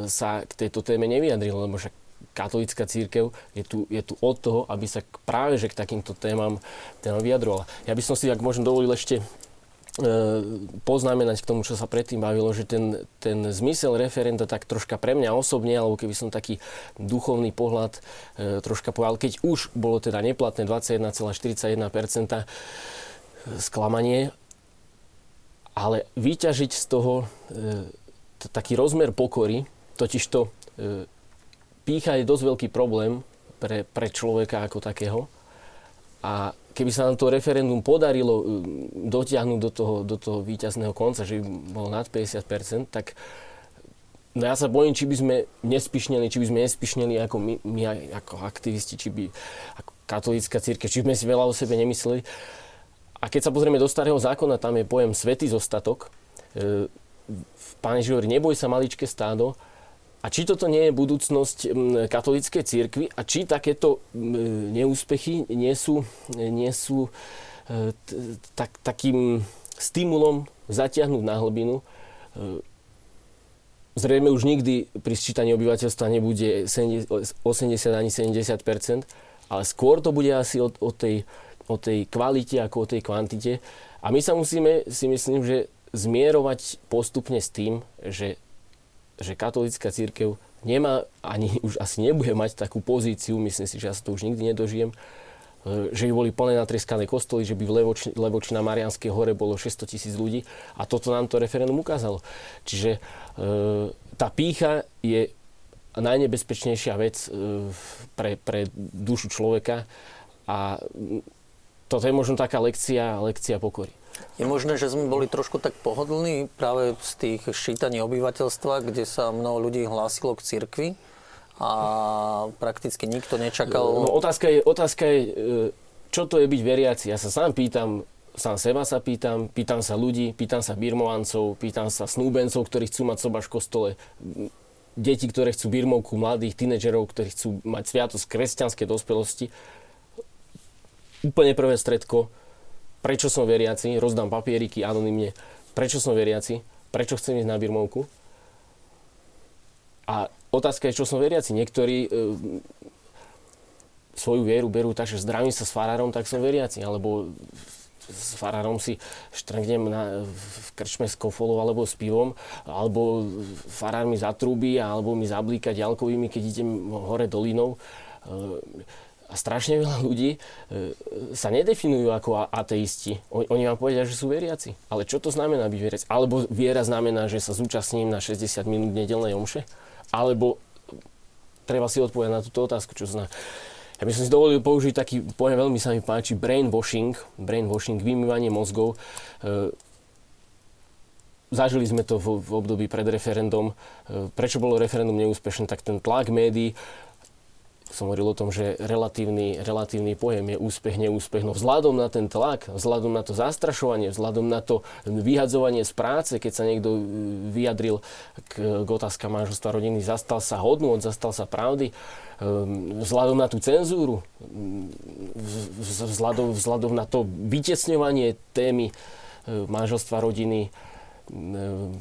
sa k tejto téme nevyjadrili, lebo však katolická církev je tu, je tu od toho, aby sa práve že k takýmto témam, témam vyjadrovala. Ja by som si, ak môžem dovolil ešte E, poznamenať k tomu, čo sa predtým bavilo, že ten, ten zmysel referenda tak troška pre mňa osobne, alebo keby som taký duchovný pohľad e, troška povedal, keď už bolo teda neplatné 21,41% sklamanie, ale vyťažiť z toho e, taký rozmer pokory, totiž to e, pícha je dosť veľký problém pre, pre človeka ako takého a keby sa nám to referendum podarilo um, dotiahnuť do toho, do toho víťazného konca, že by bolo nad 50%, tak no ja sa bojím, či by sme nespišneli, či by sme nespišneli ako my, my ako aktivisti, či by ako katolícka církev, či by sme si veľa o sebe nemysleli. A keď sa pozrieme do starého zákona, tam je pojem svetý zostatok. E, Pán Žižovi, neboj sa maličké stádo, a či toto nie je budúcnosť katolíckej církvy a či takéto neúspechy nie sú, nie sú e, tak, takým stimulom zatiahnuť na hlbinu. E, zrejme už nikdy pri sčítaní obyvateľstva nebude 80 ani 70% ale skôr to bude asi o, o, tej, o tej kvalite ako o tej kvantite. A my sa musíme, si myslím, že zmierovať postupne s tým, že že katolická církev nemá, ani už asi nebude mať takú pozíciu, myslím si, že ja sa to už nikdy nedožijem, e, že by boli plné natrieskané kostoly, že by v Levoči, Levoči na Marianskej hore bolo 600 tisíc ľudí a toto nám to referendum ukázalo. Čiže e, tá pícha je najnebezpečnejšia vec e, pre, pre dušu človeka a toto je možno taká lekcia, lekcia pokory. Je možné, že sme boli trošku tak pohodlní práve z tých šítaní obyvateľstva, kde sa mnoho ľudí hlásilo k cirkvi a prakticky nikto nečakal... No, otázka, je, otázka je, e, čo to je byť veriaci. Ja sa sám pýtam, sám seba sa pýtam, pýtam sa ľudí, pýtam sa birmovancov, pýtam sa snúbencov, ktorí chcú mať sobaš v kostole, deti, ktoré chcú birmovku, mladých tínedžerov, ktorí chcú mať sviatosť kresťanskej dospelosti. Úplne prvé stredko, prečo som veriaci, rozdám papieriky anonymne, prečo som veriaci, prečo chcem ísť na birmovku. A otázka je, čo som veriaci. Niektorí e, svoju vieru berú tak, že zdravím sa s farárom, tak som veriaci. Alebo s farárom si štrngnem na, v krčme s kofolou alebo s pivom, alebo farár mi zatrúbi, alebo mi zablíka ďalkovými, keď idem hore dolinou. E, a strašne veľa ľudí e, sa nedefinujú ako ateisti. Oni vám povedia, že sú veriaci. Ale čo to znamená byť veriaci? Alebo viera znamená, že sa zúčastním na 60 minút nedelnej omše? Alebo treba si odpovedať na túto otázku, čo znamená. Ja by som si dovolil použiť taký pojem, veľmi sa mi páči, brainwashing, brainwashing, vymývanie mozgov. E, zažili sme to v, v období pred referendum. E, prečo bolo referendum neúspešné? Tak ten tlak médií som hovoril o tom, že relatívny, relatívny pojem je úspech, neúspech. No vzhľadom na ten tlak, vzhľadom na to zastrašovanie, vzhľadom na to vyhadzovanie z práce, keď sa niekto e, vyjadril k, k otázkam manželstva rodiny, zastal sa hodnôt, zastal sa pravdy, ehm, vzhľadom na tú cenzúru, vzhľadom, vzhľadom na to vytesňovanie témy e, manželstva rodiny,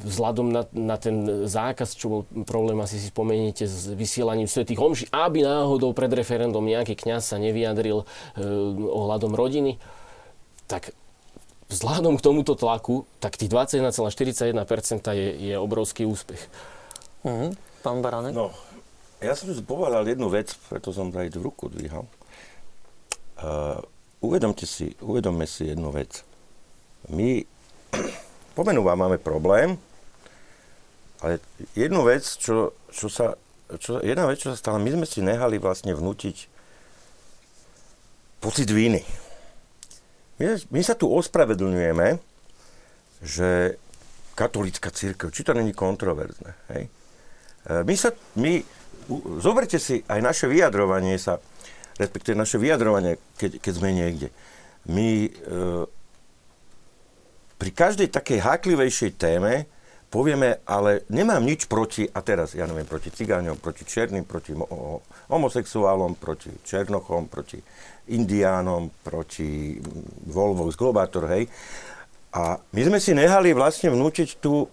vzhľadom na, na ten zákaz, čo bol problém, asi si spomeniete, s vysielaním svetých homší, aby náhodou pred referendum nejaký kňaz sa nevyjadril e, ohľadom rodiny, tak vzhľadom k tomuto tlaku, tak tých 21,41% je, je obrovský úspech. Uh-huh. Pán Baranek? No, ja som tu povedal jednu vec, preto som aj ruku dvíhal. Uh, uvedomte si, uvedomme si jednu vec. My Pomenúva máme problém, ale jednu vec, čo, čo sa, čo, jedna vec, čo sa stala, my sme si nehali vlastne vnútiť pocit víny. My, my sa tu ospravedlňujeme, že katolická církev, či to není kontroverzné, hej? E, my sa, my, zoberte si aj naše vyjadrovanie sa, respektíve naše vyjadrovanie, keď, keď sme niekde. My e, pri každej takej háklivejšej téme povieme, ale nemám nič proti, a teraz, ja neviem, proti cigáňom, proti černým, proti homosexuálom, proti černochom, proti indiánom, proti Volvo z Globátor, hej. A my sme si nehali vlastne vnútiť tú,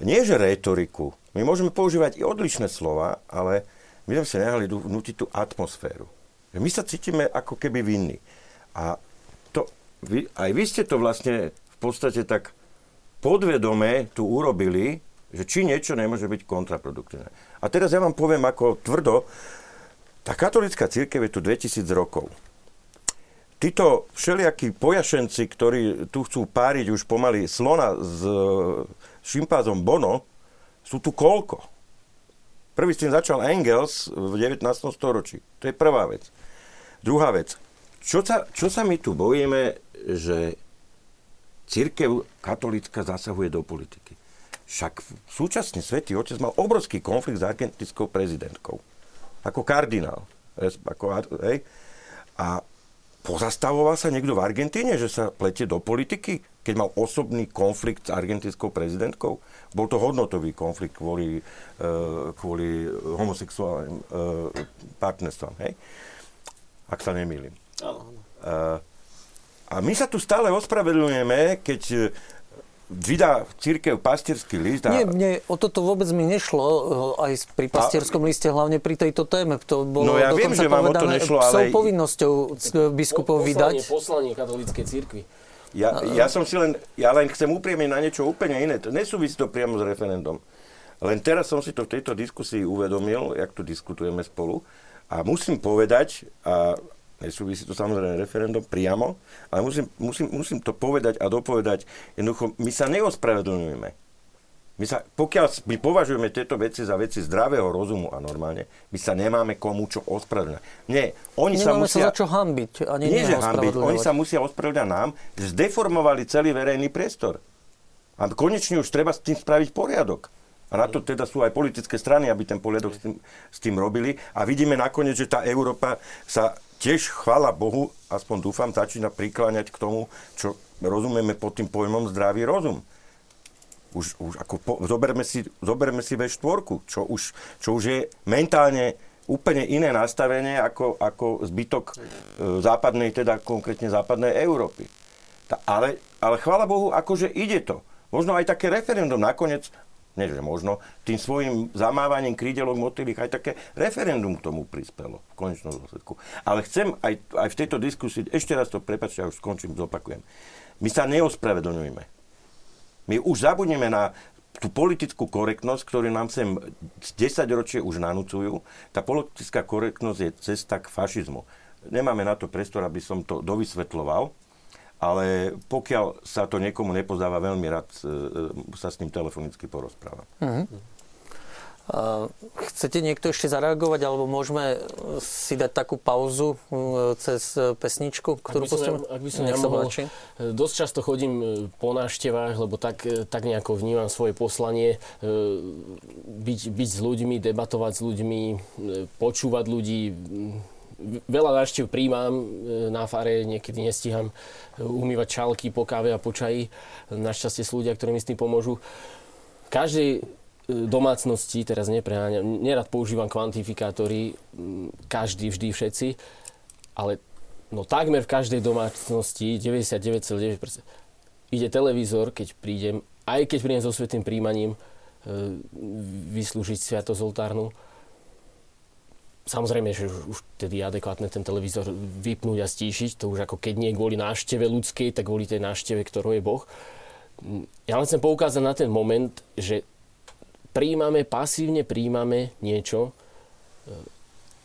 nie že retoriku, my môžeme používať i odlišné slova, ale my sme si nehali vnútiť tú atmosféru. My sa cítime ako keby vinní. A to, vy, aj vy ste to vlastne podstate tak podvedome tu urobili, že či niečo nemôže byť kontraproduktívne. A teraz ja vám poviem ako tvrdo, tá katolická církev je tu 2000 rokov. Títo všelijakí pojašenci, ktorí tu chcú páriť už pomaly slona s šimpázom Bono, sú tu koľko? Prvý s tým začal Engels v 19. storočí. To je prvá vec. Druhá vec. Čo sa, čo sa my tu bojíme, že církev katolická zasahuje do politiky. Však súčasne Svetý Otec mal obrovský konflikt s argentinskou prezidentkou. Ako kardinál. Ako, hej. A pozastavoval sa niekto v Argentíne, že sa pletie do politiky, keď mal osobný konflikt s argentinskou prezidentkou? Bol to hodnotový konflikt kvôli, uh, kvôli homosexuálnym uh, partnerstvám, hej? Ak sa nemýlim. Uh, a my sa tu stále ospravedlňujeme, keď e, vydá církev pastierský list. A... Nie, mne o toto vôbec mi nešlo, e, aj pri pastierskom a... liste, hlavne pri tejto téme. To bolo no ja viem, že vám o to nešlo, ale... povinnosťou biskupov poslanie, vydať. Poslanie katolíckej církvy. Ja, ja som si len, ja len chcem úprimne na niečo úplne iné. To nesúvisí to priamo s referendum. Len teraz som si to v tejto diskusii uvedomil, jak tu diskutujeme spolu. A musím povedať, a nesúvisí to samozrejme referendum priamo, ale musím, musím, musím to povedať a dopovedať. Jednoducho, my sa neospravedlňujeme. My sa, pokiaľ my považujeme tieto veci za veci zdravého rozumu a normálne, my sa nemáme komu čo ospravedlňovať. Nie, oni Nemáme sa musia... sa za čo hambiť. Ani nie, že hambiť, oni sa musia ospravedlňovať nám, že zdeformovali celý verejný priestor. A konečne už treba s tým spraviť poriadok. A na to teda sú aj politické strany, aby ten poriadok s tým, s tým robili. A vidíme nakoniec, že tá Európa sa tiež, chvála Bohu, aspoň dúfam, začína prikláňať k tomu, čo rozumieme pod tým pojmom zdravý rozum už, už ako po, zoberme, si, zoberme si V4, čo už, čo už je mentálne úplne iné nastavenie ako, ako zbytok e, západnej, teda konkrétne západnej Európy. Ta, ale, ale chvála Bohu, akože ide to. Možno aj také referendum nakoniec, nie že možno, tým svojim zamávaním krídelok motýlých aj také referendum k tomu prispelo v konečnom dôsledku. Ale chcem aj, aj v tejto diskusii, ešte raz to prepačte, ja už skončím, zopakujem. My sa neospravedlňujeme. My už zabudneme na tú politickú korektnosť, ktorú nám sem 10 ročie už nanúcujú. Tá politická korektnosť je cesta k fašizmu. Nemáme na to priestor, aby som to dovysvetloval, ale pokiaľ sa to niekomu nepozdáva, veľmi rád e, e, sa s ním telefonicky porozprávam. Uh-huh. Chcete niekto ešte zareagovať, alebo môžeme si dať takú pauzu uh, cez pesničku, ktorú pustíme? Ak by som ja mohol, uh, dosť často chodím po návštevách, lebo tak, tak nejako vnímam svoje poslanie, byť, byť s ľuďmi, debatovať s ľuďmi, počúvať ľudí. Veľa návštev príjmam na fare, niekedy nestíham umývať čálky po káve a po čaji. Našťastie sú ľudia, ktorí mi s tým pomôžu. Každý domácnosti, teraz nepreháňam, nerad používam kvantifikátory, každý, vždy, všetci, ale no takmer v každej domácnosti, 99,9%, ide televízor, keď prídem, aj keď prídem so svetým príjmaním, e, vyslúžiť sviatosť oltárnu. Samozrejme, že už tedy adekvátne ten televízor vypnúť a stíšiť, to už ako keď nie kvôli návšteve ľudskej, tak kvôli tej návšteve, ktorou je Boh. Ja len chcem poukázať na ten moment, že príjmame, pasívne príjmame niečo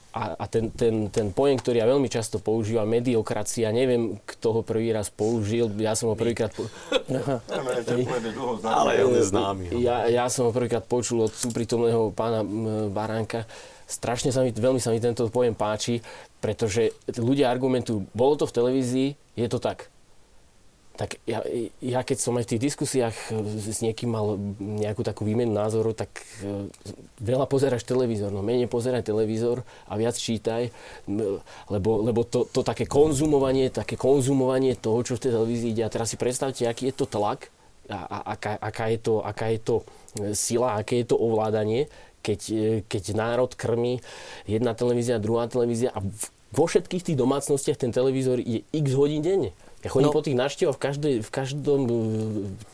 a, a ten, ten, ten pojem, ktorý ja veľmi často používam, mediokracia, neviem, kto ho prvý raz použil, ja som ho prvýkrát... Po... [laughs] Ale on je známy. No. Ja, ja som ho prvýkrát počul od súpritomného pána Baránka. Strašne sa mi, veľmi sa mi tento pojem páči, pretože ľudia argumentujú, bolo to v televízii, je to tak tak ja, ja keď som aj v tých diskusiách e, s niekým mal nejakú takú výmenu názoru, tak e, veľa pozeráš televízor, no menej pozeraj televízor a viac čítaj, lebo, lebo to, to také konzumovanie, také konzumovanie toho, čo v tej televízii ide. A teraz si predstavte, aký je to tlak a, a aká, aká, je to, aká je to e, sila, aké je to ovládanie, keď, keď národ krmi jedna televízia, druhá televízia a vo všetkých tých domácnostiach ten televízor je x hodín denne. Ja chodím no. po tých návštevách v, každej, v každom e,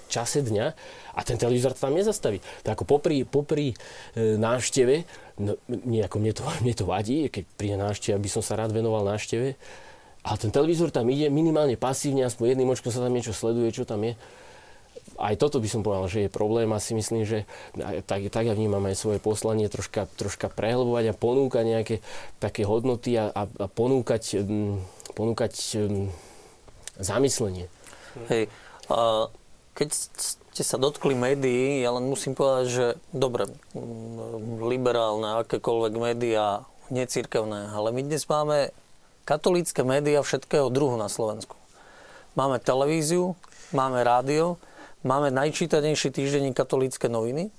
čase dňa a ten televízor tam nezastaví. To ako popri, popri e, návšteve, no, mne, ako mne, to, [laughs] mne to vadí, keď príde návšteva, aby som sa rád venoval návšteve, ale ten televízor tam ide minimálne pasívne, aspoň jedným očkom sa tam niečo sleduje, čo tam je. Aj toto by som povedal, že je problém a si myslím, že tak, tak ja vnímam aj svoje poslanie troška, troška prehlbovať a ponúkať nejaké také hodnoty a, a, a ponúkať, ponúkať zamyslenie. Hej, a keď ste sa dotkli médií, ja len musím povedať, že dobre, liberálne, akékoľvek médiá, necirkevné, ale my dnes máme katolícke médiá všetkého druhu na Slovensku. Máme televíziu, máme rádio, máme najčítanejší týždenník katolícke noviny.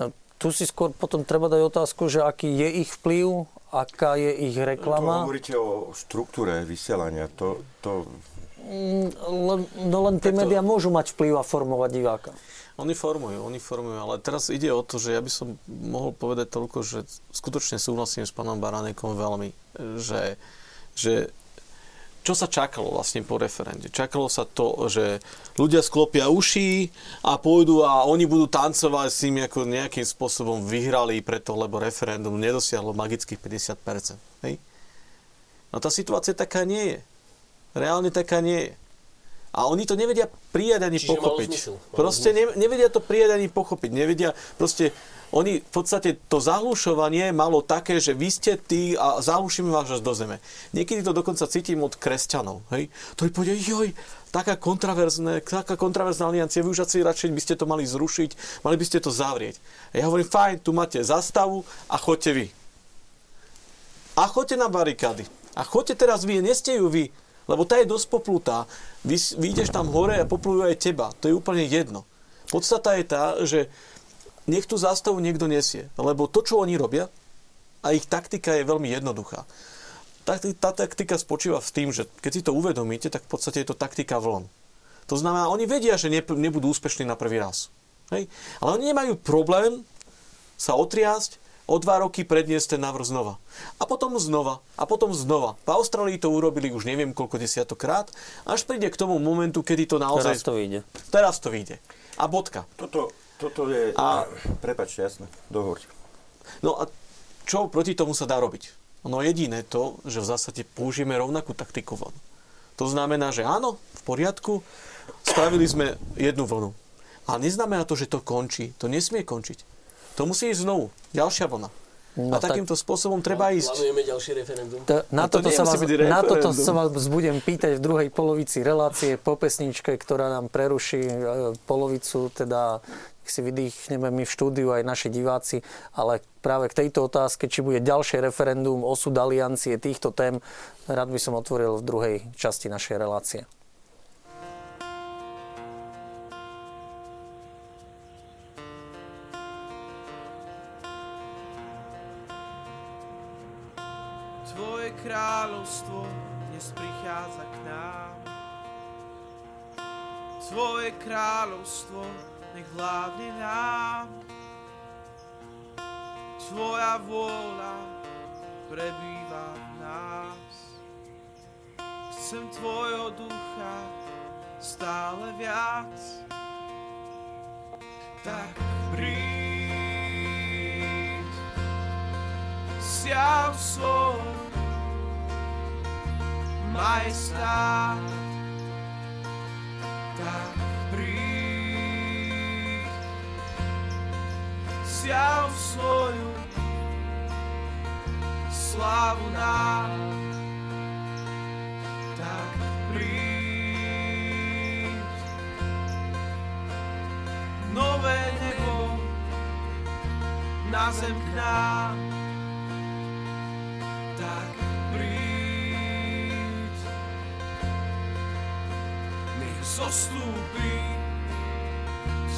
No, tu si skôr potom treba dať otázku, že aký je ich vplyv, aká je ich reklama. To hovoríte o štruktúre vysielania. To, to Mm, no len tie médiá môžu mať vplyv a formovať diváka. Oni formujú, oni formujú, ale teraz ide o to, že ja by som mohol povedať toľko, že skutočne súhlasím s pánom Baranekom veľmi, že, že čo sa čakalo vlastne po referende? Čakalo sa to, že ľudia sklopia uši a pôjdu a oni budú tancovať s tým, ako nejakým spôsobom vyhrali preto, lebo referendum nedosiahlo magických 50%. Hej? No tá situácia taká nie je reálne taká nie je. A oni to nevedia prijať ani Čiže pochopiť. malo zmysel, malo proste ne, nevedia to prijať ani pochopiť. Nevedia, proste oni v podstate to zahlušovanie malo také, že vy ste tí a zahlušíme vás až do zeme. Niekedy to dokonca cítim od kresťanov. Hej? To povedia, joj, taká kontraverzná, taká kontraverzná aliancia, vy už asi radšej by ste to mali zrušiť, mali by ste to zavrieť. A ja hovorím, fajn, tu máte zastavu a choďte vy. A choďte na barikády. A choďte teraz vy, neste ju vy, lebo tá je dosť poplutá. Vy, vy ideš tam hore a poplujú aj teba. To je úplne jedno. Podstata je tá, že nech tú zástavu niekto nesie. Lebo to, čo oni robia, a ich taktika je veľmi jednoduchá. Tá, tá taktika spočíva v tým, že keď si to uvedomíte, tak v podstate je to taktika vln. To znamená, oni vedia, že ne, nebudú úspešní na prvý raz. Hej? Ale oni nemajú problém sa otriasť, o dva roky predniesť ten návrh znova. A potom znova. A potom znova. V Austrálii to urobili už neviem koľko desiatokrát, až príde k tomu momentu, kedy to naozaj... Teraz to vyjde. Teraz to vyjde. A bodka. Toto, toto je... A... Prepačte, jasné. Dohoď. No a čo proti tomu sa dá robiť? No jediné to, že v zásade použijeme rovnakú taktiku vln. To znamená, že áno, v poriadku, spravili sme jednu vlnu. Ale neznamená to, že to končí. To nesmie končiť. To musí ísť znovu. Ďalšia vlna. No, a takýmto tak... spôsobom treba ísť. Plánujeme ďalší referendum. To, na, to toto sa vás, na toto sa vás budem pýtať v druhej polovici relácie po pesničke, ktorá nám preruší e, polovicu, teda si vydýchneme my v štúdiu aj naši diváci, ale práve k tejto otázke, či bude ďalšie referendum, osud aliancie týchto tém, rád by som otvoril v druhej časti našej relácie. kráľovstvo dnes prichádza k nám. Tvoje kráľovstvo nech vládne nám. Tvoja vôľa prebýva v nás. Chcem Tvojho ducha stále viac. Tak príď, siav svoj majestát, tak príď, siav svoju slávu nám, tak príď. Nové nebo na zem k nám, zostúpi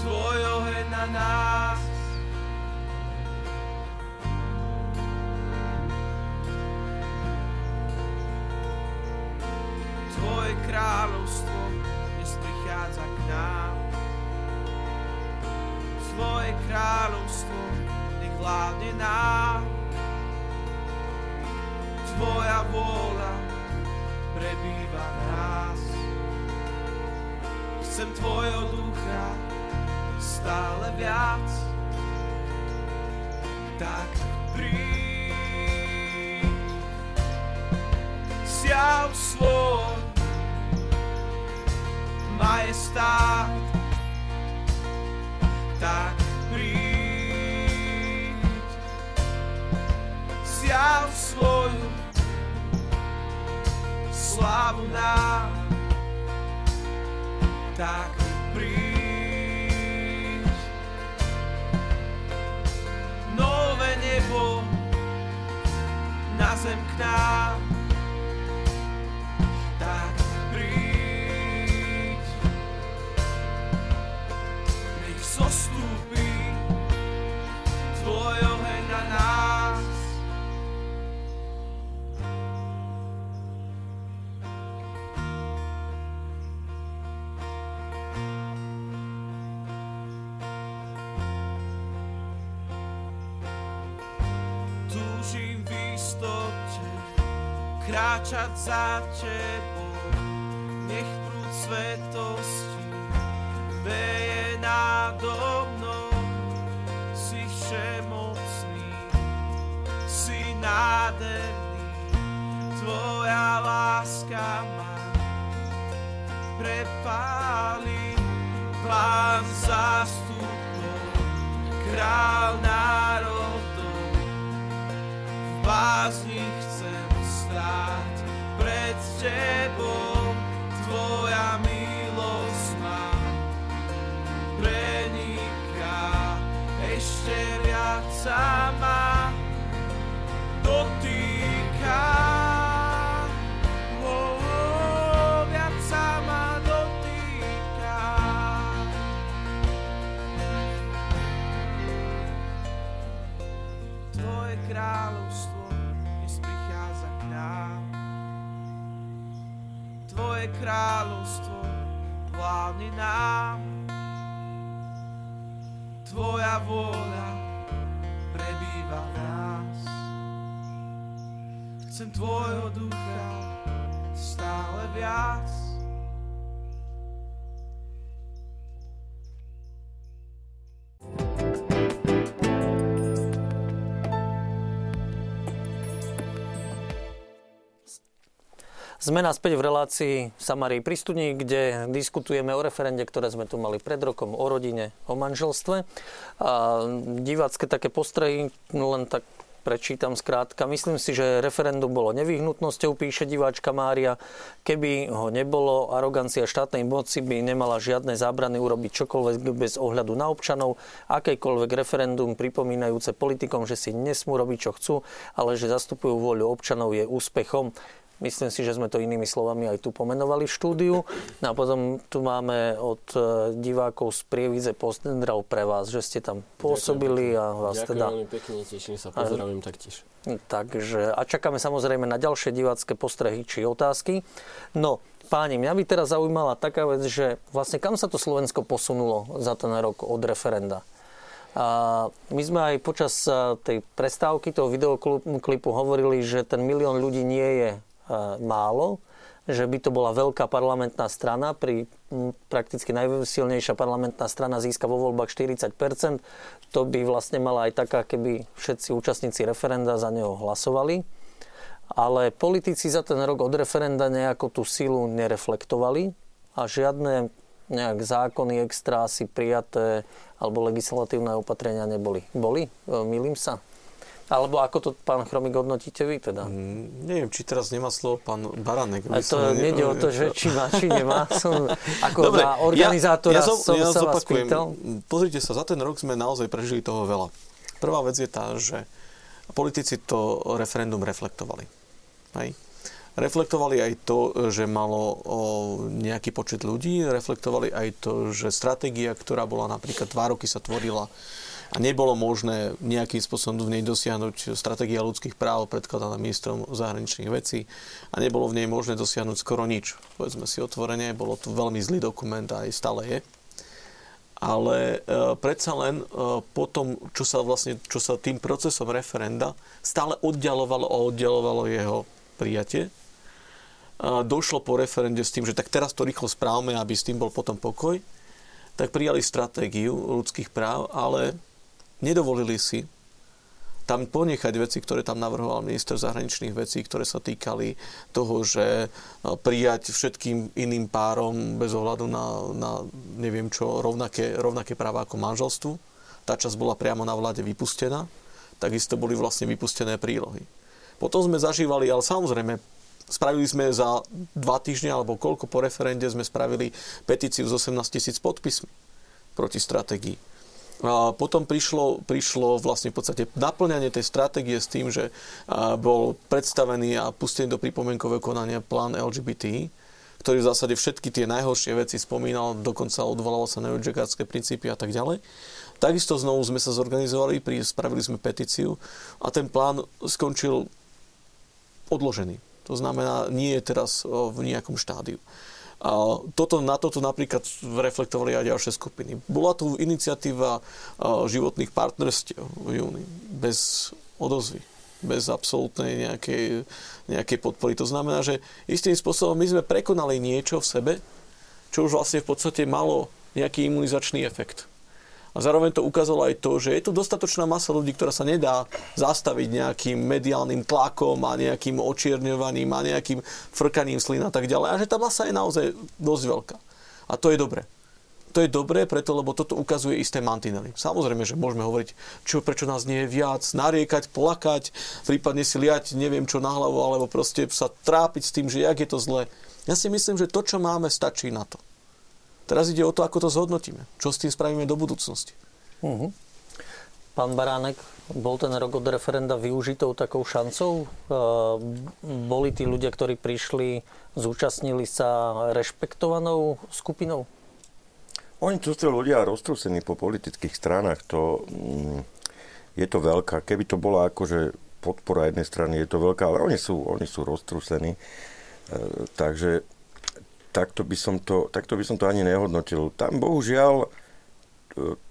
tvoj oheň na nás. Nám. Tvoja vôľa prebýva nás chcem Tvojho ducha stále viac. Tak príď, siav svoj majestát. Nám tak príď. Na zem za tebou. Nech prúd svetosti veje nado mnou. Si všemocný, si nádherný, tvoja láska má prepáli pán zástupov, král národov. V bázni chcem stáť pred tebou, tvoja milosť ma preniká, ešte viac kráľovstvo vládne nám. Tvoja vôľa prebýva v nás. Chcem Tvojho ducha stále viac. Sme naspäť v relácii Samarii pri studni, kde diskutujeme o referende, ktoré sme tu mali pred rokom, o rodine, o manželstve. A divácké také postrehy, len tak prečítam skrátka. Myslím si, že referendum bolo nevyhnutnosťou, píše diváčka Mária. Keby ho nebolo, arogancia štátnej moci by nemala žiadne zábrany urobiť čokoľvek bez ohľadu na občanov. Akékoľvek referendum pripomínajúce politikom, že si nesmú robiť, čo chcú, ale že zastupujú voľu občanov, je úspechom. Myslím si, že sme to inými slovami aj tu pomenovali v štúdiu. No a potom tu máme od e, divákov z Prievidze pozdrav pre vás, že ste tam pôsobili a vás Ďakujem teda... veľmi pekne, teším sa, pozdravím taktiež. Takže, a čakáme samozrejme na ďalšie divácké postrehy či otázky. No, páni, mňa by teraz zaujímala taká vec, že vlastne kam sa to Slovensko posunulo za ten rok od referenda? A my sme aj počas e, tej prestávky toho videoklipu hovorili, že ten milión ľudí nie je málo, že by to bola veľká parlamentná strana, pri prakticky najsilnejšia parlamentná strana získa vo voľbách 40% To by vlastne mala aj taká, keby všetci účastníci referenda za neho hlasovali. Ale politici za ten rok od referenda nejakú tú silu nereflektovali a žiadne nejak zákony extra si prijaté alebo legislatívne opatrenia neboli. Boli? Milím sa? Alebo ako to, pán Chromik, hodnotíte vy teda? Mm, neviem, či teraz nemá slovo pán Baranek. A to nejde o to, že či má, či nemá. Som, [laughs] ako Dobre, na organizátora ja, ja, som ja sa vás pýtal. Pozrite sa, za ten rok sme naozaj prežili toho veľa. Prvá vec je tá, že politici to referendum reflektovali. Hej? Reflektovali aj to, že malo nejaký počet ľudí, reflektovali aj to, že stratégia, ktorá bola napríklad dva roky sa tvorila a nebolo možné nejakým spôsobom v nej dosiahnuť stratégia ľudských práv predkladaná ministrom zahraničných vecí a nebolo v nej možné dosiahnuť skoro nič. Povedzme si otvorene, bolo to veľmi zlý dokument a aj stále je. Ale e, predsa len e, po tom, čo sa, vlastne, čo sa tým procesom referenda stále oddialovalo a oddialovalo jeho prijatie, e, došlo po referende s tým, že tak teraz to rýchlo správme, aby s tým bol potom pokoj, tak prijali stratégiu ľudských práv, ale nedovolili si tam ponechať veci, ktoré tam navrhoval minister zahraničných vecí, ktoré sa týkali toho, že e, prijať všetkým iným párom bez ohľadu na, na neviem čo, rovnaké, rovnaké práva ako manželstvu. Tá časť bola priamo na vláde vypustená. Takisto boli vlastne vypustené prílohy. Potom sme zažívali, ale samozrejme, spravili sme za dva týždne alebo koľko po referende sme spravili petíciu s 18 tisíc podpismi proti stratégii. A potom prišlo, prišlo vlastne v podstate naplňanie tej stratégie s tým, že bol predstavený a pustený do pripomienkového konania plán LGBT, ktorý v zásade všetky tie najhoršie veci spomínal, dokonca odvolal sa na judžekárske princípy a tak ďalej. Takisto znovu sme sa zorganizovali, spravili sme petíciu a ten plán skončil odložený. To znamená, nie je teraz v nejakom štádiu. A toto, na toto napríklad reflektovali aj ďalšie skupiny. Bola tu iniciatíva životných partnerstiev v júni, bez odozvy, bez absolútnej nejakej, nejakej podpory. To znamená, že istým spôsobom my sme prekonali niečo v sebe, čo už vlastne v podstate malo nejaký imunizačný efekt. A zároveň to ukázalo aj to, že je tu dostatočná masa ľudí, ktorá sa nedá zastaviť nejakým mediálnym tlakom a nejakým očierňovaním a nejakým frkaním slín a tak ďalej. A že tá masa je naozaj dosť veľká. A to je dobré. To je dobré preto, lebo toto ukazuje isté mantinely. Samozrejme, že môžeme hovoriť, čo, prečo nás nie je viac, nariekať, plakať, prípadne si liať neviem čo na hlavu, alebo proste sa trápiť s tým, že jak je to zle. Ja si myslím, že to, čo máme, stačí na to. Teraz ide o to, ako to zhodnotíme. Čo s tým spravíme do budúcnosti. Uh-huh. Pán Baránek, bol ten rok od referenda využitou takou šancou? Boli tí ľudia, ktorí prišli, zúčastnili sa rešpektovanou skupinou? Oni sú to ľudia roztrúsení po politických stranách. To, mm, je to veľká. Keby to bola akože podpora jednej strany, je to veľká, ale oni sú, oni sú roztrúsení. E, takže takto by, som to, takto by som to ani nehodnotil. Tam bohužiaľ e,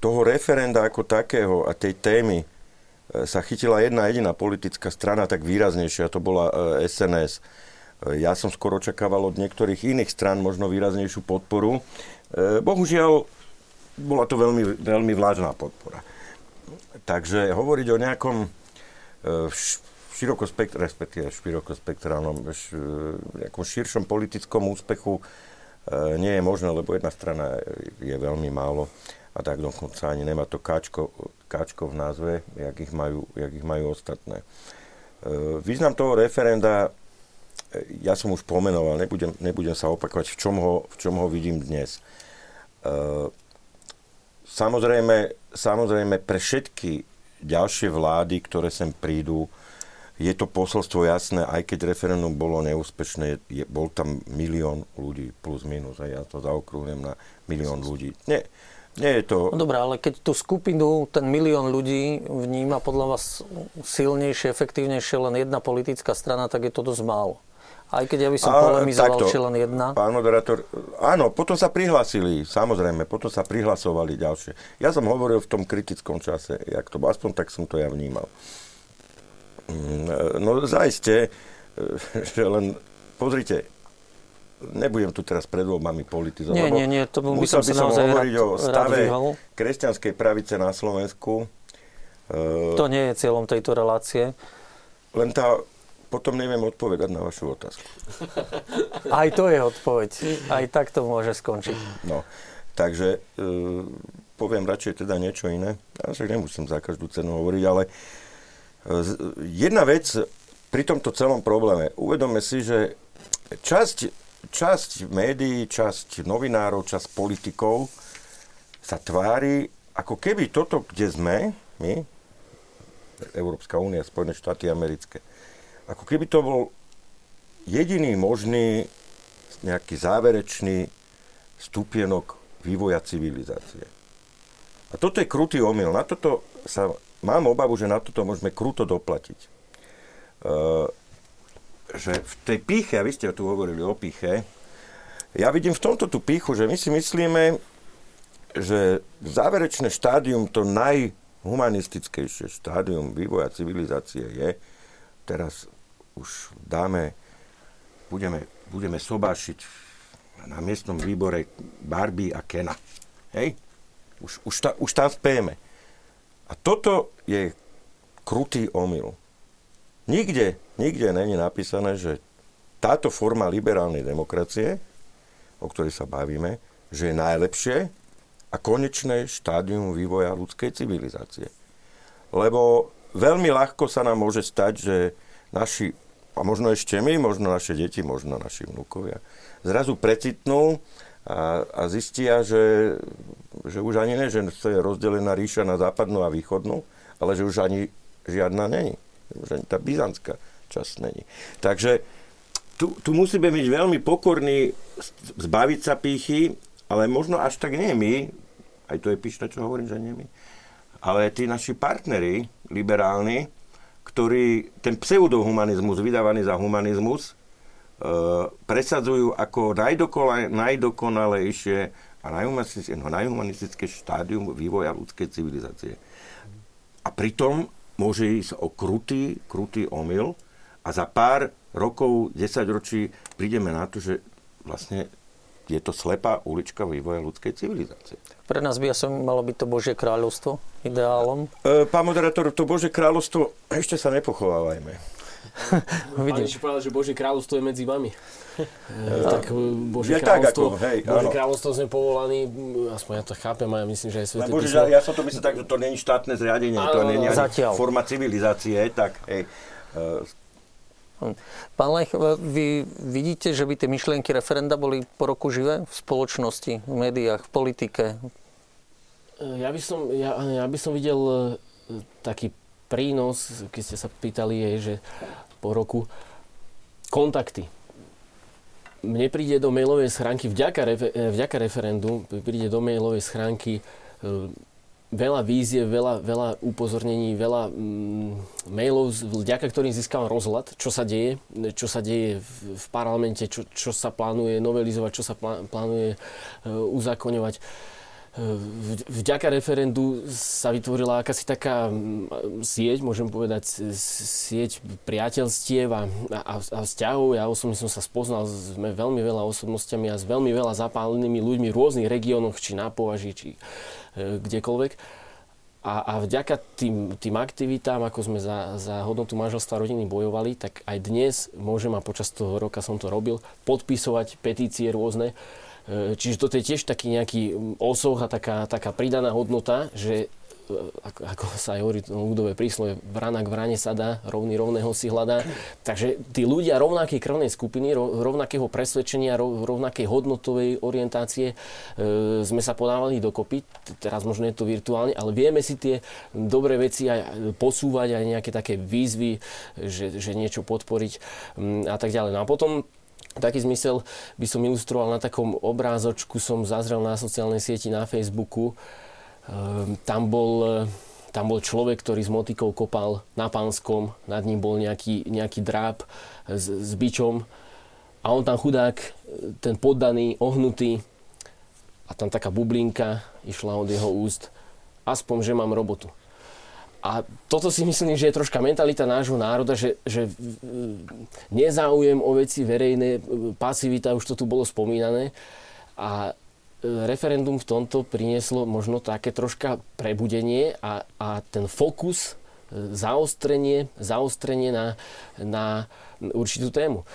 toho referenda ako takého a tej témy e, sa chytila jedna jediná politická strana tak výraznejšia, to bola SNS. E, ja som skoro očakával od niektorých iných stran možno výraznejšiu podporu. Bohužiaľ, bola to veľmi, veľmi vlážná podpora. Takže hovoriť o nejakom širokospektrálnom, respektíve širokospektrálnom, nejakom širšom politickom úspechu e, nie je možné, lebo jedna strana je veľmi málo a tak dokonca ani nemá to káčko, káčko v názve, jak ich majú, jak ich majú ostatné. E, význam toho referenda, e, ja som už pomenoval, nebudem, nebudem sa opakovať, v čom, ho, v čom ho vidím dnes. Samozrejme, samozrejme pre všetky ďalšie vlády, ktoré sem prídu, je to posolstvo jasné, aj keď referendum bolo neúspešné, je, bol tam milión ľudí, plus minus, a ja to zaokrúhnem na milión ľudí. Nie, nie je to... No dobré, ale keď tú skupinu, ten milión ľudí vníma podľa vás silnejšie, efektívnejšie len jedna politická strana, tak je to dosť málo. Aj keď ja by som a, polemizoval, takto, či len jedna. Pán moderátor, áno, potom sa prihlásili, samozrejme, potom sa prihlasovali ďalšie. Ja som hovoril v tom kritickom čase, jak to, aspoň tak som to ja vnímal. Mm, no zaiste, [laughs] že len pozrite, nebudem tu teraz pred voľbami politizovať. Nie, nie, nie, to by musel som by som hovoriť rád, o stave kresťanskej pravice na Slovensku. To nie je cieľom tejto relácie. Len tá, potom neviem odpovedať na vašu otázku. [laughs] Aj to je odpoveď. Aj tak to môže skončiť. No, takže e, poviem radšej teda niečo iné. Ja však nemusím za každú cenu hovoriť, ale e, Jedna vec pri tomto celom probléme. Uvedome si, že časť, časť médií, časť novinárov, časť politikov sa tvári, ako keby toto, kde sme, my, Európska únia, Spojené štáty americké, ako keby to bol jediný možný nejaký záverečný stupienok vývoja civilizácie. A toto je krutý omyl. Na toto sa mám obavu, že na toto môžeme kruto doplatiť. Uh, že v tej píche, a vy ste tu hovorili o píche, ja vidím v tomto tú píchu, že my si myslíme, že záverečné štádium, to najhumanistickejšie štádium vývoja civilizácie je, teraz už dáme, budeme, budeme sobášiť na miestnom výbore Barbie a Kena. Hej? Už, už, ta, už tam spejeme. A toto je krutý omyl. Nikde, nikde není napísané, že táto forma liberálnej demokracie, o ktorej sa bavíme, že je najlepšie a konečné štádium vývoja ľudskej civilizácie. Lebo veľmi ľahko sa nám môže stať, že naši, a možno ešte my, možno naše deti, možno naši vnúkovia, zrazu precitnú a, a zistia, že, že už ani ne, že to je rozdelená ríša na západnú a východnú, ale že už ani žiadna není. Už ani tá byzantská časť není. Takže tu, tu musíme byť veľmi pokorní, zbaviť sa pýchy, ale možno až tak nie my, aj to je píšne, čo hovorím, že nie my, ale tí naši partneri liberálni, ktorí ten pseudohumanizmus vydávaný za humanizmus, presadzujú ako najdokonalejšie a najhumanistické, no, najhumanistické štádium vývoja ľudskej civilizácie. A pritom môže ísť o krutý, krutý omyl a za pár rokov, 10 ročí prídeme na to, že vlastne je to slepá ulička vývoja ľudskej civilizácie. Pre nás by asi malo byť to Božie kráľovstvo ideálom. E, pán moderátor, to Božie kráľovstvo, ešte sa nepochovávajme. Vidím. Pán povedal, že Božie kráľovstvo je medzi vami. E, tak e, Božie Je tak kráľovstvo, ako, hej, Božie áno. kráľovstvo sme povolaní, aspoň ja to chápem a ja myslím, že aj Sveté Bože, písmo. ja som to myslel tak, že to není štátne zriadenie, to Áno, není ani zatiaľ. forma civilizácie, tak hej. E, Pán Lech, vy vidíte, že by tie myšlienky referenda boli po roku živé v spoločnosti, v médiách, v politike? E, Ja by som, ja, ja by som videl e, taký prínos, keď ste sa pýtali, je, že po roku kontakty. Mne príde do mailovej schránky, vďaka, e, vďaka referendu, príde do mailovej schránky e, veľa vízie, veľa, veľa upozornení, veľa mm, mailov, vďaka ktorým získavam rozhľad, čo sa deje, čo sa deje v, v parlamente, čo, čo sa plánuje novelizovať, čo sa plá, plánuje e, uzákoňovať. Vďaka referendu sa vytvorila akási taká mm, sieť, môžem povedať, sieť priateľstiev a, a, a vzťahov. Ja osobne som sa spoznal s veľmi veľa osobnostiami a s veľmi veľa zapálenými ľuďmi v rôznych regiónoch, či na považí, či e, kdekoľvek. A, a vďaka tým, tým aktivitám, ako sme za, za hodnotu manželstva rodiny bojovali, tak aj dnes môžem, a počas toho roka som to robil, podpisovať petície rôzne. E, Čiže toto je tiež taký nejaký osoch a taká, taká pridaná hodnota, že e, ako, ako sa aj hovorí v ľudové príslove, vrana k vrane sa dá, rovný rovného si hľadá. Takže tí ľudia rovnakej krvnej skupiny, ro- rovnakého presvedčenia, ro- rovnakej hodnotovej orientácie e, sme sa podávali dokopy. Teraz možno je to virtuálne, ale vieme si tie dobré veci aj posúvať, aj nejaké také výzvy, že, že niečo podporiť a tak ďalej. No a potom taký zmysel by som ilustroval na takom obrázočku, som zazrel na sociálnej sieti na Facebooku. Ehm, tam bol, e, tam bol človek, ktorý s motikou kopal na Pánskom, nad ním bol nejaký, nejaký dráp s, s bičom a on tam chudák, e, ten poddaný, ohnutý a tam taká bublinka išla od jeho úst. Aspoň, že mám robotu. A toto si myslím, že je troška mentalita nášho národa, že, že mm, nezáujem o veci verejné, e, pasivita, už to tu bolo spomínané. A e, referendum v tomto prinieslo možno také troška prebudenie a, a ten fokus, e, zaostrenie, zaostrenie na, na určitú tému.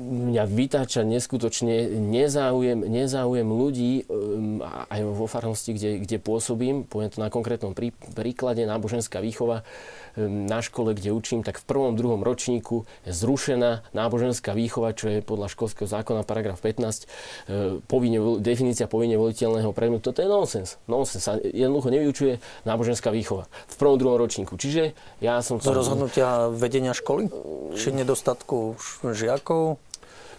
Mňa vytáča neskutočne nezáujem, nezáujem ľudí um, aj vo farnosti, kde, kde pôsobím. Poviem to na konkrétnom prí, príklade, náboženská výchova na škole, kde učím, tak v prvom, druhom ročníku je zrušená náboženská výchova, čo je podľa školského zákona paragraf 15, uh, povinne, definícia povinne voliteľného predmetu. Toto je nonsens. Nonsens. Sa jednoducho nevyučuje náboženská výchova v prvom, druhom ročníku. Čiže ja som... Z rozhodnutia vedenia školy? Či nedostatku žiakov?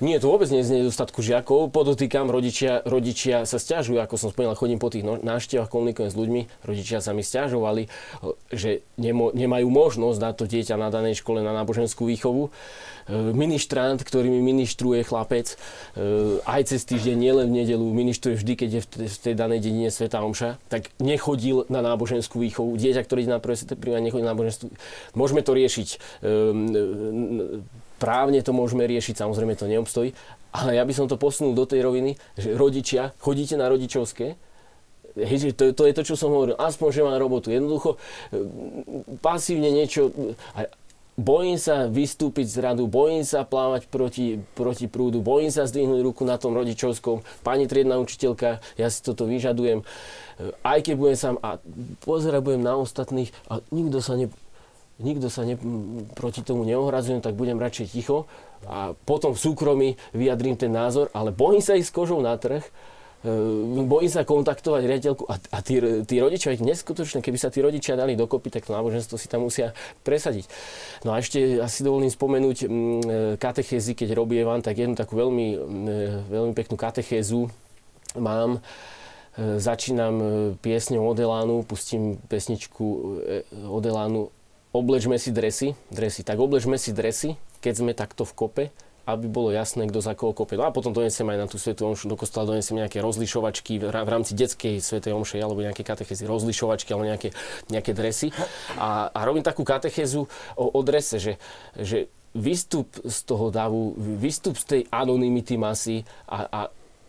Nie, to vôbec nie je z nedostatku žiakov. Podotýkam, rodičia, rodičia sa stiažujú, ako som spomínal, chodím po tých no- návštevách, komunikujem s ľuďmi. Rodičia sa mi stiažovali, že nemo, nemajú možnosť dať to dieťa na danej škole na náboženskú výchovu. E, Ministrant, ktorý mi ministruje chlapec, e, aj cez týždeň, nielen v nedelu, ministruje vždy, keď je v tej- danej dedine Sveta Omša, tak nechodil na náboženskú výchovu. Dieťa, ktoré ide na prvé sveté nechodí na náboženskú Môžeme to riešiť e, právne to môžeme riešiť, samozrejme to neobstojí, ale ja by som to posunul do tej roviny, že rodičia, chodíte na rodičovské, Hej, to, to je to, čo som hovoril. Aspoň, že mám robotu. Jednoducho, e, pasívne niečo... Bojím sa vystúpiť z radu, bojím sa plávať proti, proti prúdu, bojím sa zdvihnúť ruku na tom rodičovskom. Pani triedna učiteľka, ja si toto vyžadujem. E, Aj keď budem sám a pozerať budem na ostatných a nikto sa ne, nikto sa ne, proti tomu neohradzujem, tak budem radšej ticho a potom v súkromí vyjadrím ten názor, ale bojím sa ísť kožou na trh, e, bojím sa kontaktovať riaditeľku a, a tí, tí rodičia, ich neskutočné, keby sa tí rodičia dali dokopy, tak to náboženstvo si tam musia presadiť. No a ešte asi dovolím spomenúť mm, e, katechézy, keď robievam, tak jednu takú veľmi, mm, e, veľmi peknú katechézu mám. Začínam piesňou Odelánu, pustím pesničku Odelánu Oblečme si dresy, dresy. Tak oblečme si dresy, keď sme takto v kope, aby bolo jasné, kto za koho kope. No a potom donesem aj na tú svetú omšu do kostola, donesem nejaké rozlišovačky v rámci detskej svetej omše, alebo nejaké katechezy, rozlišovačky, alebo nejaké, nejaké dresy. A, a robím takú katechézu o, o drese, že, že vystup z toho davu, vystup z tej anonymity masy a, a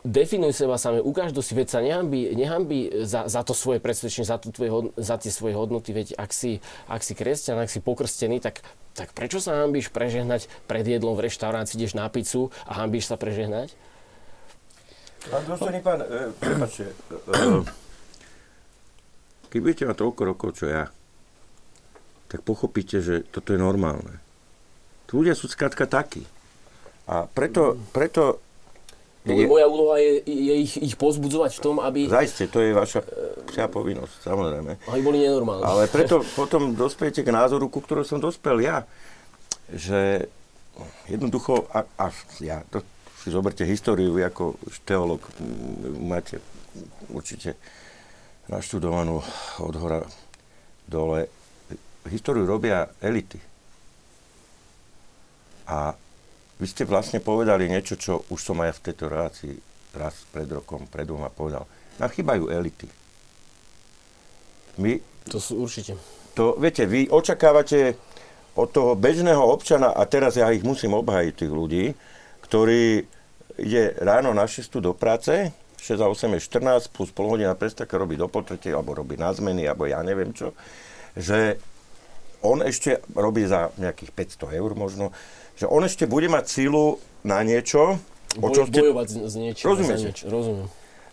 definuj seba same, ukáž do si, veď sa nehambí, nehambí za, za to svoje presvedčenie, za, tvoje, za tie svoje hodnoty, veď ak si, ak si kresťan, ak si pokrstený, tak, tak prečo sa hambíš prežehnať pred jedlom v reštaurácii, ideš na pizzu a hambíš sa prežehnať? Pán dôstojný pán, e, prepáčte, e, keď budete mať toľko rokov, čo ja, tak pochopíte, že toto je normálne. Tu ľudia sú skrátka takí. A preto, preto je, moja úloha je, je ich, ich pozbudzovať v tom, aby... Zajste, to je vaša psia povinnosť, samozrejme. Aby boli nenormálni. Ale [laughs] preto potom dospiete k názoru, ku ktorému som dospel ja. Že jednoducho, a, a ja, to si zoberte históriu, vy ako teológ máte určite naštudovanú od hora dole. Históriu robia elity. A vy ste vlastne povedali niečo, čo už som aj v tejto relácii raz pred rokom, pred dvoma povedal. Nám chýbajú elity. My, to sú určite. To, viete, vy očakávate od toho bežného občana, a teraz ja ich musím obhajiť, tých ľudí, ktorý ide ráno na 6 do práce, 6 a 8 je 14, plus pol hodina prestávka robí do potretie, alebo robí na zmeny, alebo ja neviem čo, že on ešte robí za nejakých 500 eur možno, že on ešte bude mať sílu na niečo, o čo ste... Bojovať s niečím. Rozumiete? Niečo. Rozumiem.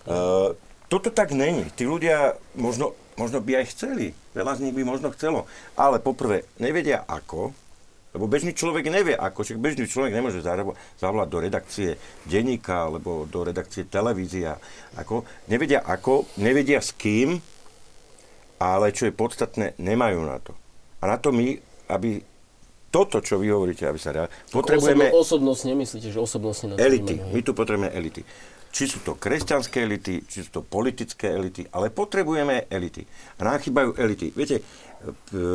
Uh, toto tak není. Tí ľudia možno, možno by aj chceli. Veľa z nich by možno chcelo. Ale poprvé, nevedia ako, lebo bežný človek nevie ako. Však bežný človek nemôže zavolať do redakcie denníka alebo do redakcie televízia. Ako. Nevedia ako, nevedia s kým, ale čo je podstatné, nemajú na to. A na to my, aby toto, čo vy hovoríte, aby sa reál... Potrebujeme... Osobno, osobnosť, nemyslíte, že osobnosť... Elity. My tu potrebujeme elity. Či sú to kresťanské elity, či sú to politické elity, ale potrebujeme elity. A nám chýbajú elity. Viete,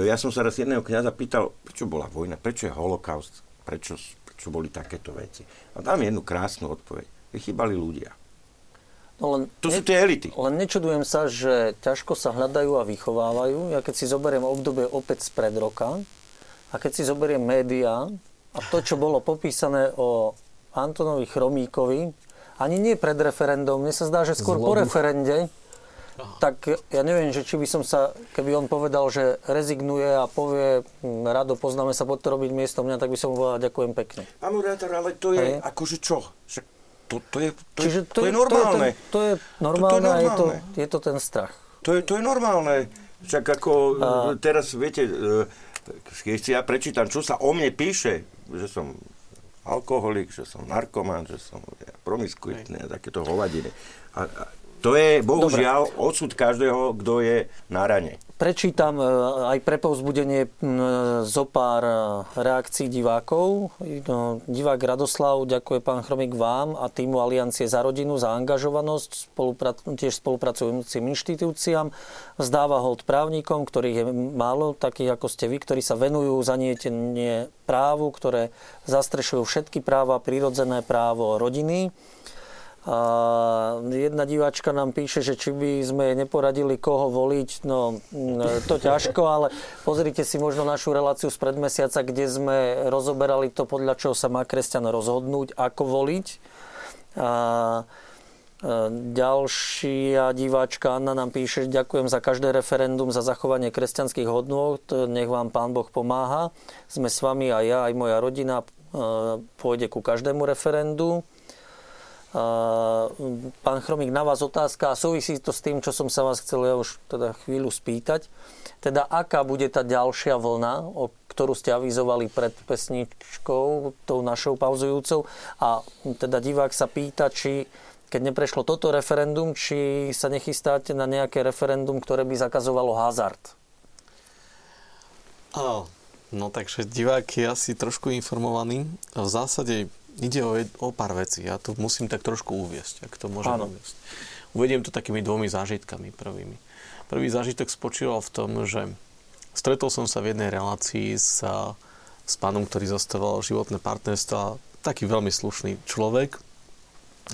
ja som sa raz jedného kniaza pýtal, prečo bola vojna, prečo je holokaust, prečo, prečo boli takéto veci. A dám jednu krásnu odpoveď. Chýbali ľudia. No len to sú tie elity. Len nečudujem sa, že ťažko sa hľadajú a vychovávajú. Ja keď si zoberiem obdobie opäť spred roka, a keď si zoberiem médiá a to, čo bolo popísané o Antonovi Chromíkovi, ani nie pred referendum, mne sa zdá, že skôr Zlobu. po referende, tak ja neviem, že či by som sa, keby on povedal, že rezignuje a povie, hm, rado poznáme sa, poď to robiť miesto mňa, tak by som mu povedal, ďakujem pekne. Áno, ale to je Hej. akože čo? Však to, to, je, to, Čiže to, to je normálne. To je, to je normálne to, to je normálne a je to, je to ten strach. To je, to je normálne. Však ako a... teraz, viete, keď si ja prečítam, čo sa o mne píše, že som alkoholik, že som narkoman, že som promiskuitný a takéto hovadiny. A, a to je bohužiaľ Dobre. odsud každého, kto je na rane. Prečítam e, aj pre povzbudenie zo pár e, reakcií divákov. No, divák Radoslav, ďakuje pán Chromik vám a týmu Aliancie za rodinu za angažovanosť, spoluprac- tiež spolupracujúcim inštitúciám. Zdáva hold právnikom, ktorých je málo, takých ako ste vy, ktorí sa venujú zanietenie právu, ktoré zastrešujú všetky práva, prírodzené právo rodiny. A jedna diváčka nám píše, že či by sme neporadili, koho voliť. No, to ťažko, ale pozrite si možno našu reláciu z predmesiaca, kde sme rozoberali to, podľa čoho sa má kresťan rozhodnúť, ako voliť. A Ďalšia diváčka Anna nám píše, ďakujem za každé referendum, za zachovanie kresťanských hodnôt, nech vám Pán Boh pomáha. Sme s vami a ja, aj moja rodina pôjde ku každému referendu. Pán Chromík, na vás otázka a súvisí to s tým, čo som sa vás chcel ja už teda chvíľu spýtať. Teda aká bude tá ďalšia vlna, o ktorú ste avizovali pred pesničkou, tou našou pauzujúcou. A teda divák sa pýta, či keď neprešlo toto referendum, či sa nechystáte na nejaké referendum, ktoré by zakazovalo hazard? no takže divák je asi trošku informovaný. V zásade ide o, o pár vecí. Ja to musím tak trošku uviesť, ak to môžem Áno. uviesť. Uvediem to takými dvomi zážitkami prvými. Prvý zážitok spočíval v tom, že stretol som sa v jednej relácii s, s pánom, ktorý zastával životné partnerstva, taký veľmi slušný človek.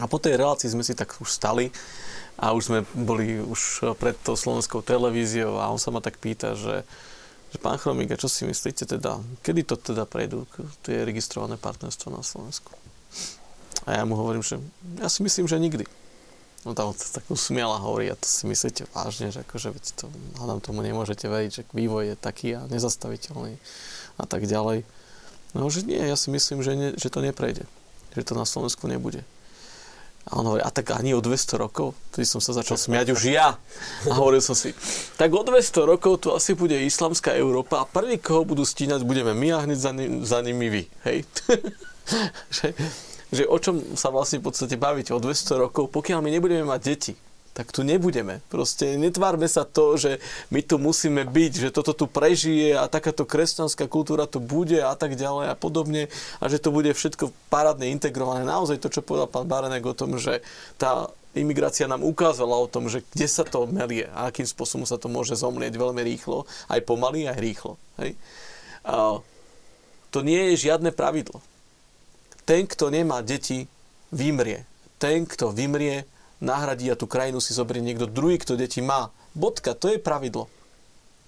A po tej relácii sme si tak už stali a už sme boli už pred tou slovenskou televíziou a on sa ma tak pýta, že že pán Chromík, čo si myslíte teda, kedy to teda prejdú tie registrované partnerstvo na Slovensku? A ja mu hovorím, že ja si myslím, že nikdy. No tam sa tak usmiala hovorí, a to si myslíte vážne, že akože veď to, hádam tomu nemôžete veriť, že vývoj je taký a nezastaviteľný a tak ďalej. No, že nie, ja si myslím, že, ne, že to neprejde. Že to na Slovensku nebude. A on hovorí, a tak ani o 200 rokov? Vtedy som sa začal smiať už ja. A hovoril som si, tak o 200 rokov tu asi bude islamská Európa a prvý, koho budú stíňať, budeme my a hneď za, ním, za nimi vy. Hej? [laughs] že, že o čom sa vlastne v podstate bavíte o 200 rokov, pokiaľ my nebudeme mať deti tak tu nebudeme. Proste netvárme sa to, že my tu musíme byť, že toto tu prežije a takáto kresťanská kultúra tu bude a tak ďalej a podobne a že to bude všetko parádne integrované. Naozaj to, čo povedal pán Barenek o tom, že tá imigrácia nám ukázala o tom, že kde sa to melie a akým spôsobom sa to môže zomlieť veľmi rýchlo, aj pomaly, aj rýchlo. Hej? A to nie je žiadne pravidlo. Ten, kto nemá deti, vymrie. Ten, kto vymrie, nahradí a tú krajinu si zoberie niekto druhý, kto deti má. Bodka, to je pravidlo.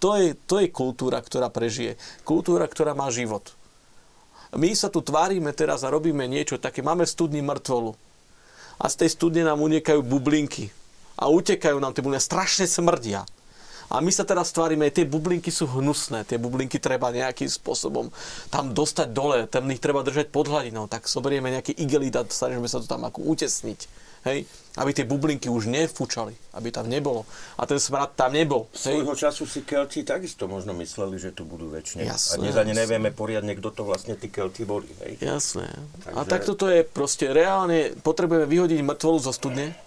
To je, to je kultúra, ktorá prežije. Kultúra, ktorá má život. My sa tu tvárime teraz a robíme niečo také. Máme studni mŕtvolu. A z tej studne nám uniekajú bublinky. A utekajú nám tie bublinky. Strašne smrdia. A my sa teraz tvárime, tie bublinky sú hnusné, tie bublinky treba nejakým spôsobom tam dostať dole, tam ich treba držať pod hladinou, tak zoberieme nejaký igelit a snažíme sa to tam ako utesniť. Hej? Aby tie bublinky už nefúčali, aby tam nebolo. A ten smrad tam nebol. Svojho času si Kelti takisto možno mysleli, že tu budú väčšine. Jasné, a dnes ani nevieme poriadne, kto to vlastne tí Kelti boli. Hej? Jasné. Takže... A takto to je proste reálne, potrebujeme vyhodiť mŕtvolu zo studne,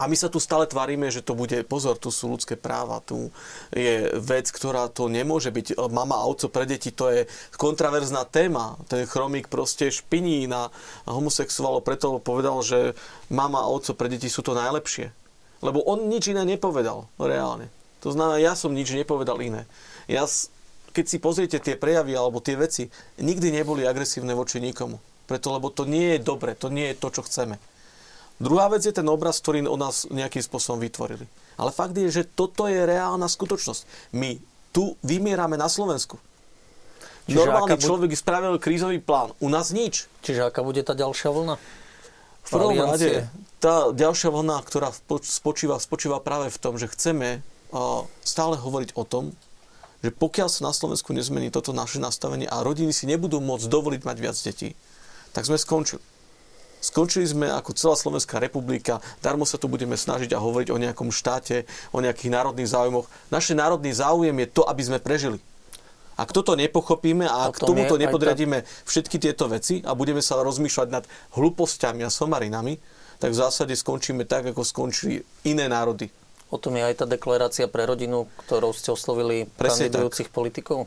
a my sa tu stále tvárime, že to bude, pozor, tu sú ľudské práva, tu je vec, ktorá to nemôže byť. Mama a oco pre deti, to je kontraverzná téma. Ten chromík proste špiní na homosexuálo, preto povedal, že mama a oco pre deti sú to najlepšie. Lebo on nič iné nepovedal, reálne. To znamená, ja som nič nepovedal iné. Ja, keď si pozriete tie prejavy alebo tie veci, nikdy neboli agresívne voči nikomu. Preto, lebo to nie je dobre, to nie je to, čo chceme. Druhá vec je ten obraz, ktorý o nás nejakým spôsobom vytvorili. Ale fakt je, že toto je reálna skutočnosť. My tu vymierame na Slovensku. Čiže Normálny bu- človek spravil krízový plán. U nás nič. Čiže aká bude tá ďalšia vlna? V prvom rade, tá ďalšia vlna, ktorá spočíva, spočíva práve v tom, že chceme stále hovoriť o tom, že pokiaľ sa na Slovensku nezmení toto naše nastavenie a rodiny si nebudú môcť dovoliť mať viac detí, tak sme skončili. Skončili sme ako celá Slovenská republika, darmo sa tu budeme snažiť a hovoriť o nejakom štáte, o nejakých národných záujmoch. Naše národný záujem je to, aby sme prežili. Ak toto nepochopíme a ak tomuto nepodriadíme všetky tieto veci a budeme sa rozmýšľať nad hlúpostiami a somarinami, tak v zásade skončíme tak, ako skončili iné národy. O tom je aj tá deklarácia pre rodinu, ktorou ste oslovili Presne kandidujúcich tak. politikov?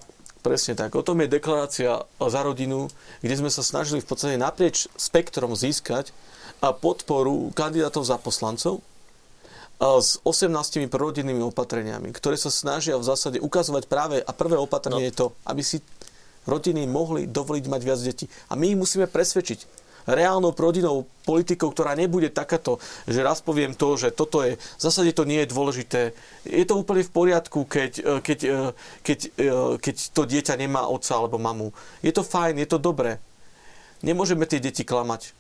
Presne tak. O tom je deklarácia za rodinu, kde sme sa snažili v podstate naprieč spektrom získať podporu kandidátov za poslancov s 18 prorodinnými opatreniami, ktoré sa snažia v zásade ukazovať práve, a prvé opatrenie no. je to, aby si rodiny mohli dovoliť mať viac detí. A my ich musíme presvedčiť reálnou prodinou politikou, ktorá nebude takáto, že raz poviem to, že toto je, v zásade to nie je dôležité. Je to úplne v poriadku, keď, e, keď, e, keď, e, keď to dieťa nemá otca alebo mamu. Je to fajn, je to dobré. Nemôžeme tie deti klamať.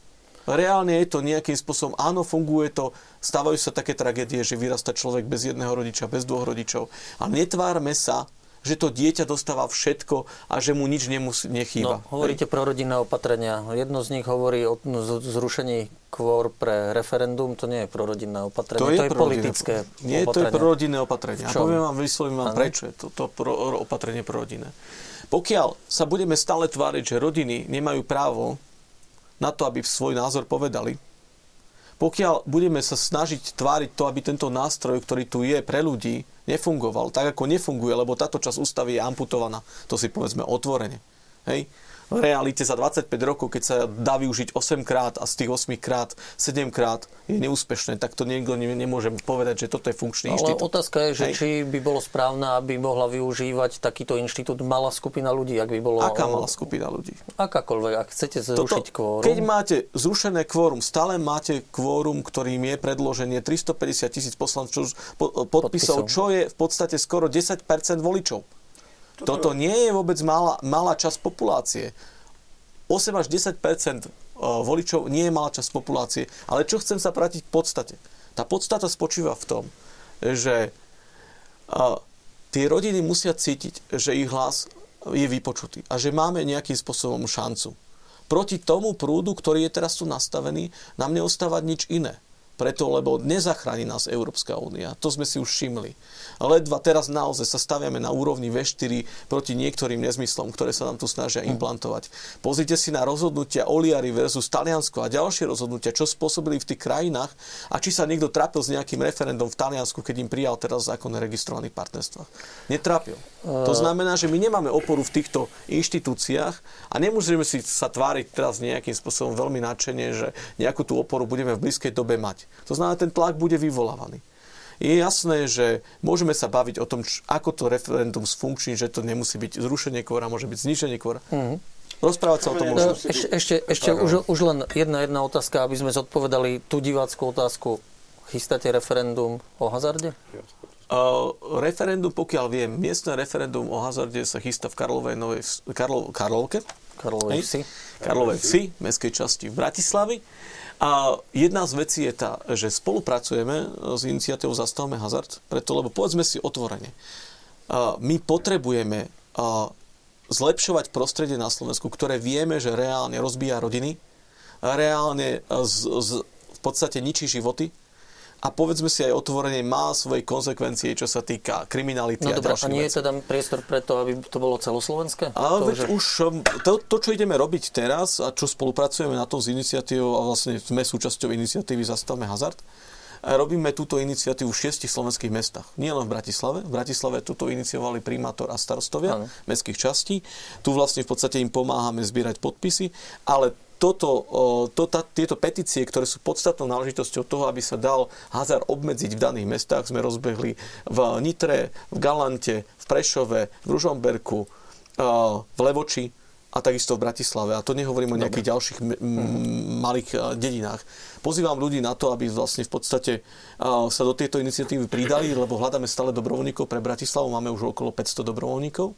Reálne je to nejakým spôsobom, áno, funguje to, stávajú sa také tragédie, že vyrasta človek bez jedného rodiča, bez dvoch rodičov. A netvárme sa, že to dieťa dostáva všetko a že mu nič nemusí, nechýba. No, hovoríte pro rodinné opatrenia. Jedno z nich hovorí o zrušení kvôr pre referendum. To nie je prorodinné opatrenie, to je, to je politické Nie, opatrenie. to je prorodinné opatrenie. A poviem vám, vyslovím vám, prečo je to, to pro, opatrenie prorodinné. Pokiaľ sa budeme stále tváriť, že rodiny nemajú právo na to, aby svoj názor povedali, pokiaľ budeme sa snažiť tváriť to, aby tento nástroj, ktorý tu je pre ľudí, nefungoval tak, ako nefunguje, lebo táto časť ústavy je amputovaná. To si povedzme otvorene. Hej? V realite za 25 rokov, keď sa dá využiť 8 krát a z tých 8 krát 7 krát je neúspešné, tak to niekto nemôže povedať, že toto je funkčný Ale inštitút. otázka je, že či by bolo správne, aby mohla využívať takýto inštitút malá skupina ľudí, ak by bolo... Aká malá skupina ľudí? Akákoľvek, ak chcete zrušiť toto, kvórum. Keď máte zrušené kvórum, stále máte kvórum, ktorým je predloženie 350 tisíc poslancov podpisov, podpisov, čo je v podstate skoro 10% voličov. Toto nie je vôbec malá, malá časť populácie. 8 až 10 voličov nie je malá časť populácie. Ale čo chcem sa vrátiť k podstate? Tá podstata spočíva v tom, že tie rodiny musia cítiť, že ich hlas je vypočutý a že máme nejakým spôsobom šancu. Proti tomu prúdu, ktorý je teraz tu nastavený, nám neostáva nič iné. Preto, lebo nezachráni nás Európska únia. To sme si už všimli. Ledva teraz naozaj sa staviame na úrovni V4 proti niektorým nezmyslom, ktoré sa nám tu snažia hm. implantovať. Pozrite si na rozhodnutia Oliari versus Taliansko a ďalšie rozhodnutia, čo spôsobili v tých krajinách a či sa niekto trápil s nejakým referendum v Taliansku, keď im prijal teraz zákon o registrovaných partnerstvách. Netrápil. To znamená, že my nemáme oporu v týchto inštitúciách a nemôžeme si sa tváriť teraz nejakým spôsobom veľmi nadšenie, že nejakú tú oporu budeme v blízkej dobe mať. To znamená, ten tlak bude vyvolávaný. Je jasné, že môžeme sa baviť o tom, ako to referendum sfunkční, že to nemusí byť zrušenie kvora, môže byť zniženie kvora. Mm-hmm. Rozprávať sa o tom môžeme. Ešte, ešte, ešte už, už len jedna, jedna otázka, aby sme zodpovedali tú diváckú otázku. Chystáte referendum o hazarde? Uh, referendum, pokiaľ viem, miestne referendum o hazarde sa chystá v Karlovej Novej, Karlo, Karlovke? Karlovej vsi. Karlovej vsi, mestskej časti v Bratislavi. A jedna z vecí je tá, že spolupracujeme s iniciatívou Zastavme hazard, preto, lebo povedzme si otvorene, my potrebujeme zlepšovať prostredie na Slovensku, ktoré vieme, že reálne rozbíja rodiny, reálne z, z, v podstate ničí životy, a povedzme si aj otvorene, má svoje konsekvencie, čo sa týka kriminality no, a dobré, a nie je teda priestor preto, aby to bolo celoslovenské? Ale to, veď že... už um, to, to, čo ideme robiť teraz a čo spolupracujeme na tom s iniciatívou a vlastne sme súčasťou iniciatívy Zastavme hazard, robíme túto iniciatívu v šiestich slovenských mestách. Nie len v Bratislave. V Bratislave túto iniciovali primátor a starostovia ano. mestských častí. Tu vlastne v podstate im pomáhame zbierať podpisy, ale toto, to, tá, tieto petície, ktoré sú podstatnou náležitosťou toho, aby sa dal hazard obmedziť v daných mestách, sme rozbehli v Nitre, v Galante, v Prešove, v Ružomberku, v Levoči a takisto v Bratislave. A to nehovorím o nejakých Dobre. ďalších m- m- malých dedinách. Pozývam ľudí na to, aby vlastne v podstate sa do tejto iniciatívy pridali, lebo hľadáme stále dobrovoľníkov pre Bratislavu. Máme už okolo 500 dobrovoľníkov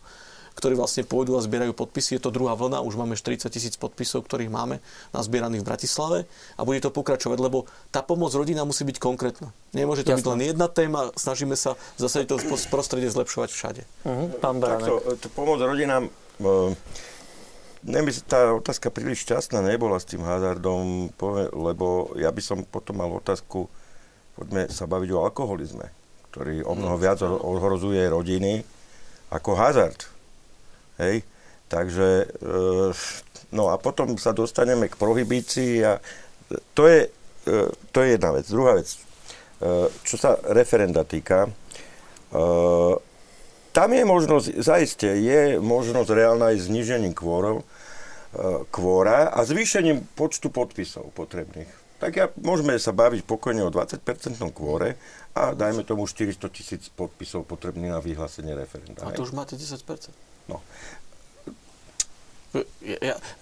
ktorí vlastne pôjdu a zbierajú podpisy. Je to druhá vlna, už máme 40 tisíc podpisov, ktorých máme nazbieraných v Bratislave a bude to pokračovať, lebo tá pomoc rodina musí byť konkrétna. Nemôže to Jasne. byť len jedna téma, snažíme sa zase to prostredie zlepšovať všade. Uh-huh. Pán Takto, to, pomoc rodinám, uh, Neby tá otázka príliš šťastná nebola s tým hazardom, lebo ja by som potom mal otázku, poďme sa baviť o alkoholizme, ktorý o mnoho viac ohrozuje rodiny ako hazard. Hej? Takže, e, no a potom sa dostaneme k prohibícii a to je, e, to je jedna vec. Druhá vec, e, čo sa referenda týka, tam je možnosť, zaiste, je možnosť reálna aj znižením kvórov, kvóra a zvýšením počtu podpisov potrebných. Tak ja, môžeme sa baviť pokojne o 20% kvóre a dajme tomu 400 tisíc podpisov potrebných na vyhlásenie referenda. A to už máte 10%. No.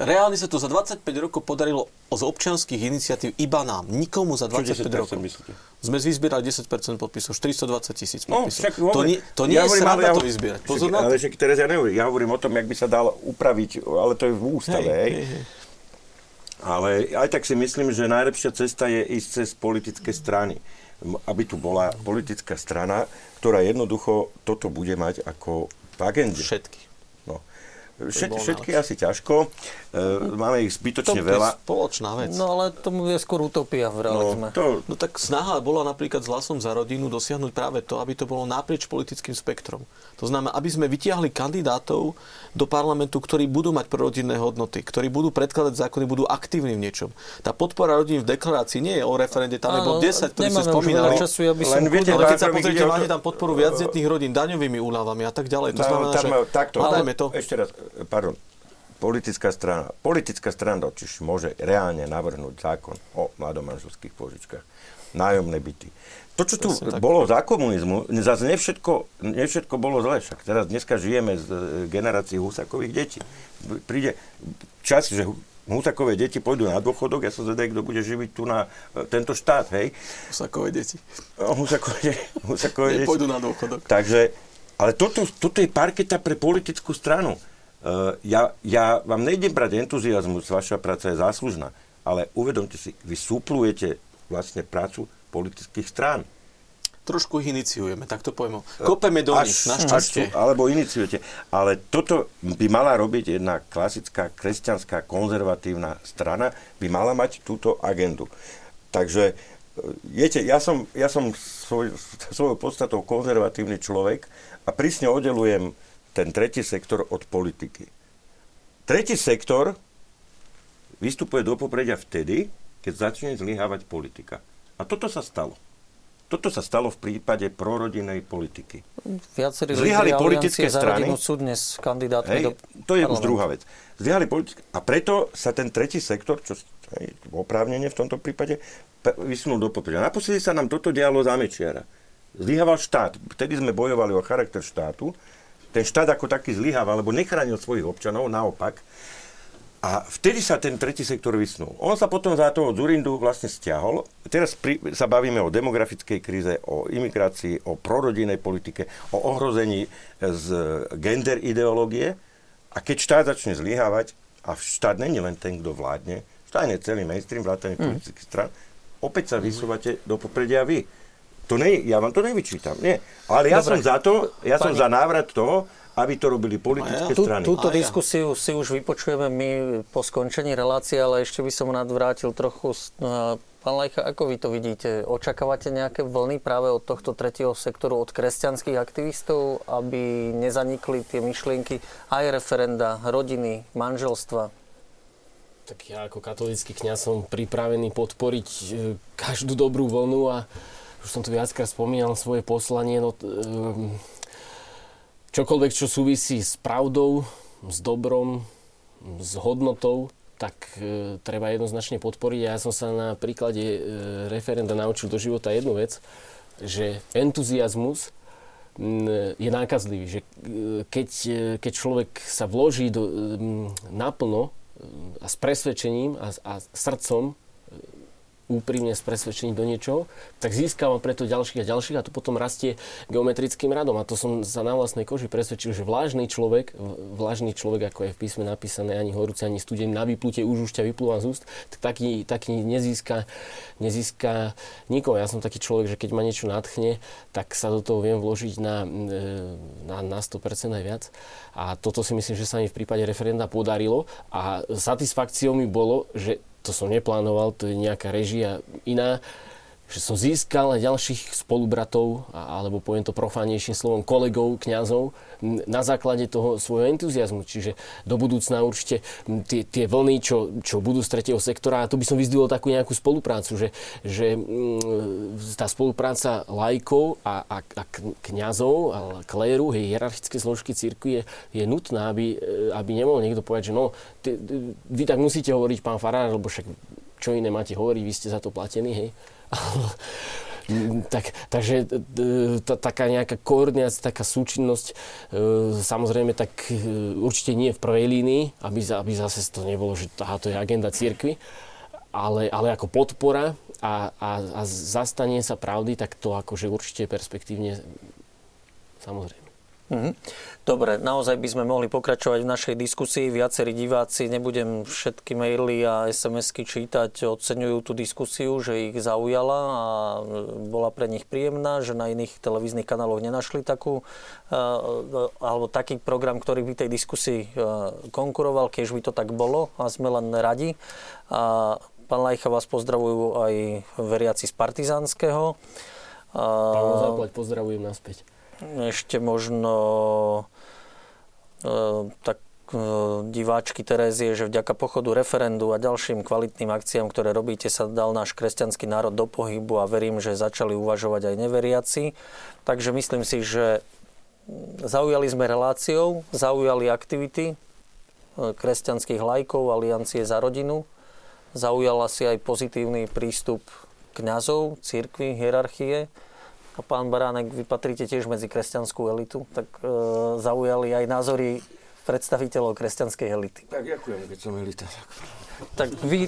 Reálne sa to za 25 rokov podarilo z občianských iniciatív iba nám. Nikomu za 25 rokov. Myslíte? Sme vyzbierali 10% podpisov, 420 tisíc no, podpisov. No, však, to, nie, to nie ja je sranda ja, to vyzbierať. Pozor na to. Ale však teraz ja nehovorím. Ja hovorím o tom, jak by sa dal upraviť, ale to je v ústave. Hej, hej. Hej, Ale aj tak si myslím, že najlepšia cesta je ísť cez politické strany. Aby tu bola politická strana, ktorá jednoducho toto bude mať ako v agende. Všetky. Všet, všetky asi ťažko. E, máme ich zbytočne to veľa. To je spoločná vec. No ale tomu je skôr utopia v realizme. No, to... no tak snaha bola napríklad s hlasom za rodinu dosiahnuť práve to, aby to bolo naprieč politickým spektrom. To znamená, aby sme vytiahli kandidátov do parlamentu, ktorí budú mať prorodinné hodnoty, ktorí budú predkladať zákony, budú aktívni v niečom. Tá podpora rodín v deklarácii nie je o referende, tam je bod 10, ktorý ste spomínali. Času, aby Len viete, ale keď sa pozriete, máte tam podporu viacdetných rodín daňovými úľavami a tak ďalej. To znamená, tam, že takto, to. Ešte raz, pardon, politická strana, politická strana totiž môže reálne navrhnúť zákon o mladomanželských požičkách, nájomné byty. To, čo tu Presne bolo tak. za komunizmu, zase nevšetko, nevšetko bolo zle, však teraz dneska žijeme z e, generácií Husakových detí. Príde čas, že Husakové deti pôjdu na dôchodok, ja sa zvedaj, kto bude živiť tu na e, tento štát, hej? Husakové deti. Husakové, Husakové [laughs] deti. Pôjdu na dôchodok. Takže Ale toto, toto je parketa pre politickú stranu. Uh, ja, ja vám nejdem brať entuziasmus, vaša práca je záslužná, ale uvedomte si, vy súplujete vlastne prácu politických strán. Trošku ich iniciujeme, tak to poviem. Kopeme do až, nich, našťastie. Alebo iniciujete. Ale toto by mala robiť jedna klasická kresťanská konzervatívna strana, by mala mať túto agendu. Takže, viete, ja som, ja som svoj, svojou podstatou konzervatívny človek a prísne oddelujem ten tretí sektor od politiky. Tretí sektor vystupuje do popredia vtedy, keď začne zlyhávať politika. A toto sa stalo. Toto sa stalo v prípade prorodinej politiky. Viacerí Zlyhali politické strany. sú dnes kandidátmi hej, do To je už druhá vec. Zlyhali politi- a preto sa ten tretí sektor, čo hej, oprávnenie v tomto prípade, vysunul do popredia. Naposledy sa nám toto dialo za Mečiara. Zlyhával štát. Vtedy sme bojovali o charakter štátu. Ten štát ako taký zlyhával, lebo nechránil svojich občanov, naopak. A vtedy sa ten tretí sektor vysnul. On sa potom za toho Zurindu vlastne stiahol. Teraz pri, sa bavíme o demografickej kríze, o imigrácii, o prorodinej politike, o ohrození z gender ideológie. A keď štát začne zlyhávať, a štát není len ten, kto vládne, štát je celý mainstream, vrátane mm. politických stran, opäť sa vysúvate do popredia vy. To ne, ja vám to nevyčítam, nie. Ale ja Dobre. som za to, ja Pani... som za návrat toho, aby to robili politické ja. strany. Túto ja. diskusiu si už vypočujeme my po skončení relácie, ale ešte by som nadvrátil trochu. No, pán Lajka, ako vy to vidíte? Očakávate nejaké vlny práve od tohto tretieho sektoru, od kresťanských aktivistov, aby nezanikli tie myšlienky aj referenda, rodiny, manželstva? Tak ja ako katolický kňaz som pripravený podporiť e, každú dobrú vlnu a už som tu viackrát spomínal svoje poslanie. No, e, čokoľvek, čo súvisí s pravdou, s dobrom, s hodnotou, tak e, treba jednoznačne podporiť. Ja som sa na príklade e, referenda naučil do života jednu vec, že entuziasmus je nákazlivý. Že, e, keď, e, keď človek sa vloží do, m, naplno e, a s presvedčením a, a srdcom úprimne s presvedčením do niečoho, tak získavam preto ďalších a ďalších a to potom rastie geometrickým radom. A to som sa na vlastnej koži presvedčil, že vlážny človek, vlážny človek, ako je v písme napísané, ani horúci, ani studený, na vyplutie už už ťa vyplúva z úst, tak taký, taký nezíska, nezíska nikoho. Ja som taký človek, že keď ma niečo nadchne, tak sa do toho viem vložiť na, e, na, na 100% aj viac. A toto si myslím, že sa mi v prípade referenda podarilo a satisfakciou mi bolo, že to som neplánoval, to je nejaká režia iná, že som získal aj ďalších spolubratov, alebo poviem to profánejším slovom, kolegov, kňazov, na základe toho svojho entuziasmu. Čiže do budúcna určite tie, tie vlny, čo, čo budú z tretieho sektora, a to by som vyzdvihol takú nejakú spoluprácu, že, že tá spolupráca lajkov a, a, a kňazov a kléru, hej, hierarchické zložky cirkvi je, je nutná, aby, aby nemohol niekto povedať, že no, ty, vy tak musíte hovoriť, pán Farár, lebo však čo iné máte hovoriť, vy ste za to platení, hej. [laughs] tak, takže tá, taká nejaká koordinácia, taká súčinnosť, e, samozrejme, tak e, určite nie v prvej línii, aby, aby zase to nebolo, že aha, to je agenda církvy, ale, ale ako podpora a, a, a zastanie sa pravdy, tak to akože určite perspektívne samozrejme. Mm-hmm. Dobre, naozaj by sme mohli pokračovať v našej diskusii. Viacerí diváci, nebudem všetky maily a SMS-ky čítať, oceňujú tú diskusiu, že ich zaujala a bola pre nich príjemná, že na iných televíznych kanáloch nenašli takú, eh, alebo taký program, ktorý by tej diskusii eh, konkuroval, keď by to tak bolo a sme len radi. A pán Lajcha vás pozdravujú aj veriaci z Partizánskeho. Pán Záplať, pozdravujem naspäť. Ešte možno e, tak e, diváčky Terézie, že vďaka pochodu referendu a ďalším kvalitným akciám, ktoré robíte, sa dal náš kresťanský národ do pohybu a verím, že začali uvažovať aj neveriaci. Takže myslím si, že zaujali sme reláciou, zaujali aktivity e, kresťanských lajkov, Aliancie za rodinu. Zaujala si aj pozitívny prístup kňazov, církvy, hierarchie a pán Baránek, vy patríte tiež medzi kresťanskú elitu, tak e, zaujali aj názory predstaviteľov kresťanskej elity. Tak ďakujem, keď som elita. Tak, tak vy,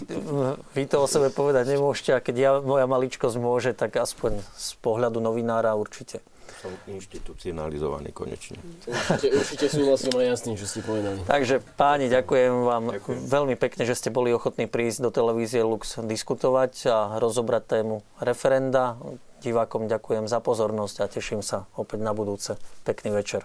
vy to o sebe povedať nemôžete a keď ja, moja maličkosť môže, tak aspoň z pohľadu novinára určite. Som inštitucionalizovaný konečne. Určite, určite súhlasím aj jasný, čo ste povedali. Takže páni, ďakujem vám ďakujem. veľmi pekne, že ste boli ochotní prísť do televízie Lux diskutovať a rozobrať tému referenda. Divákom ďakujem za pozornosť a teším sa opäť na budúce. Pekný večer.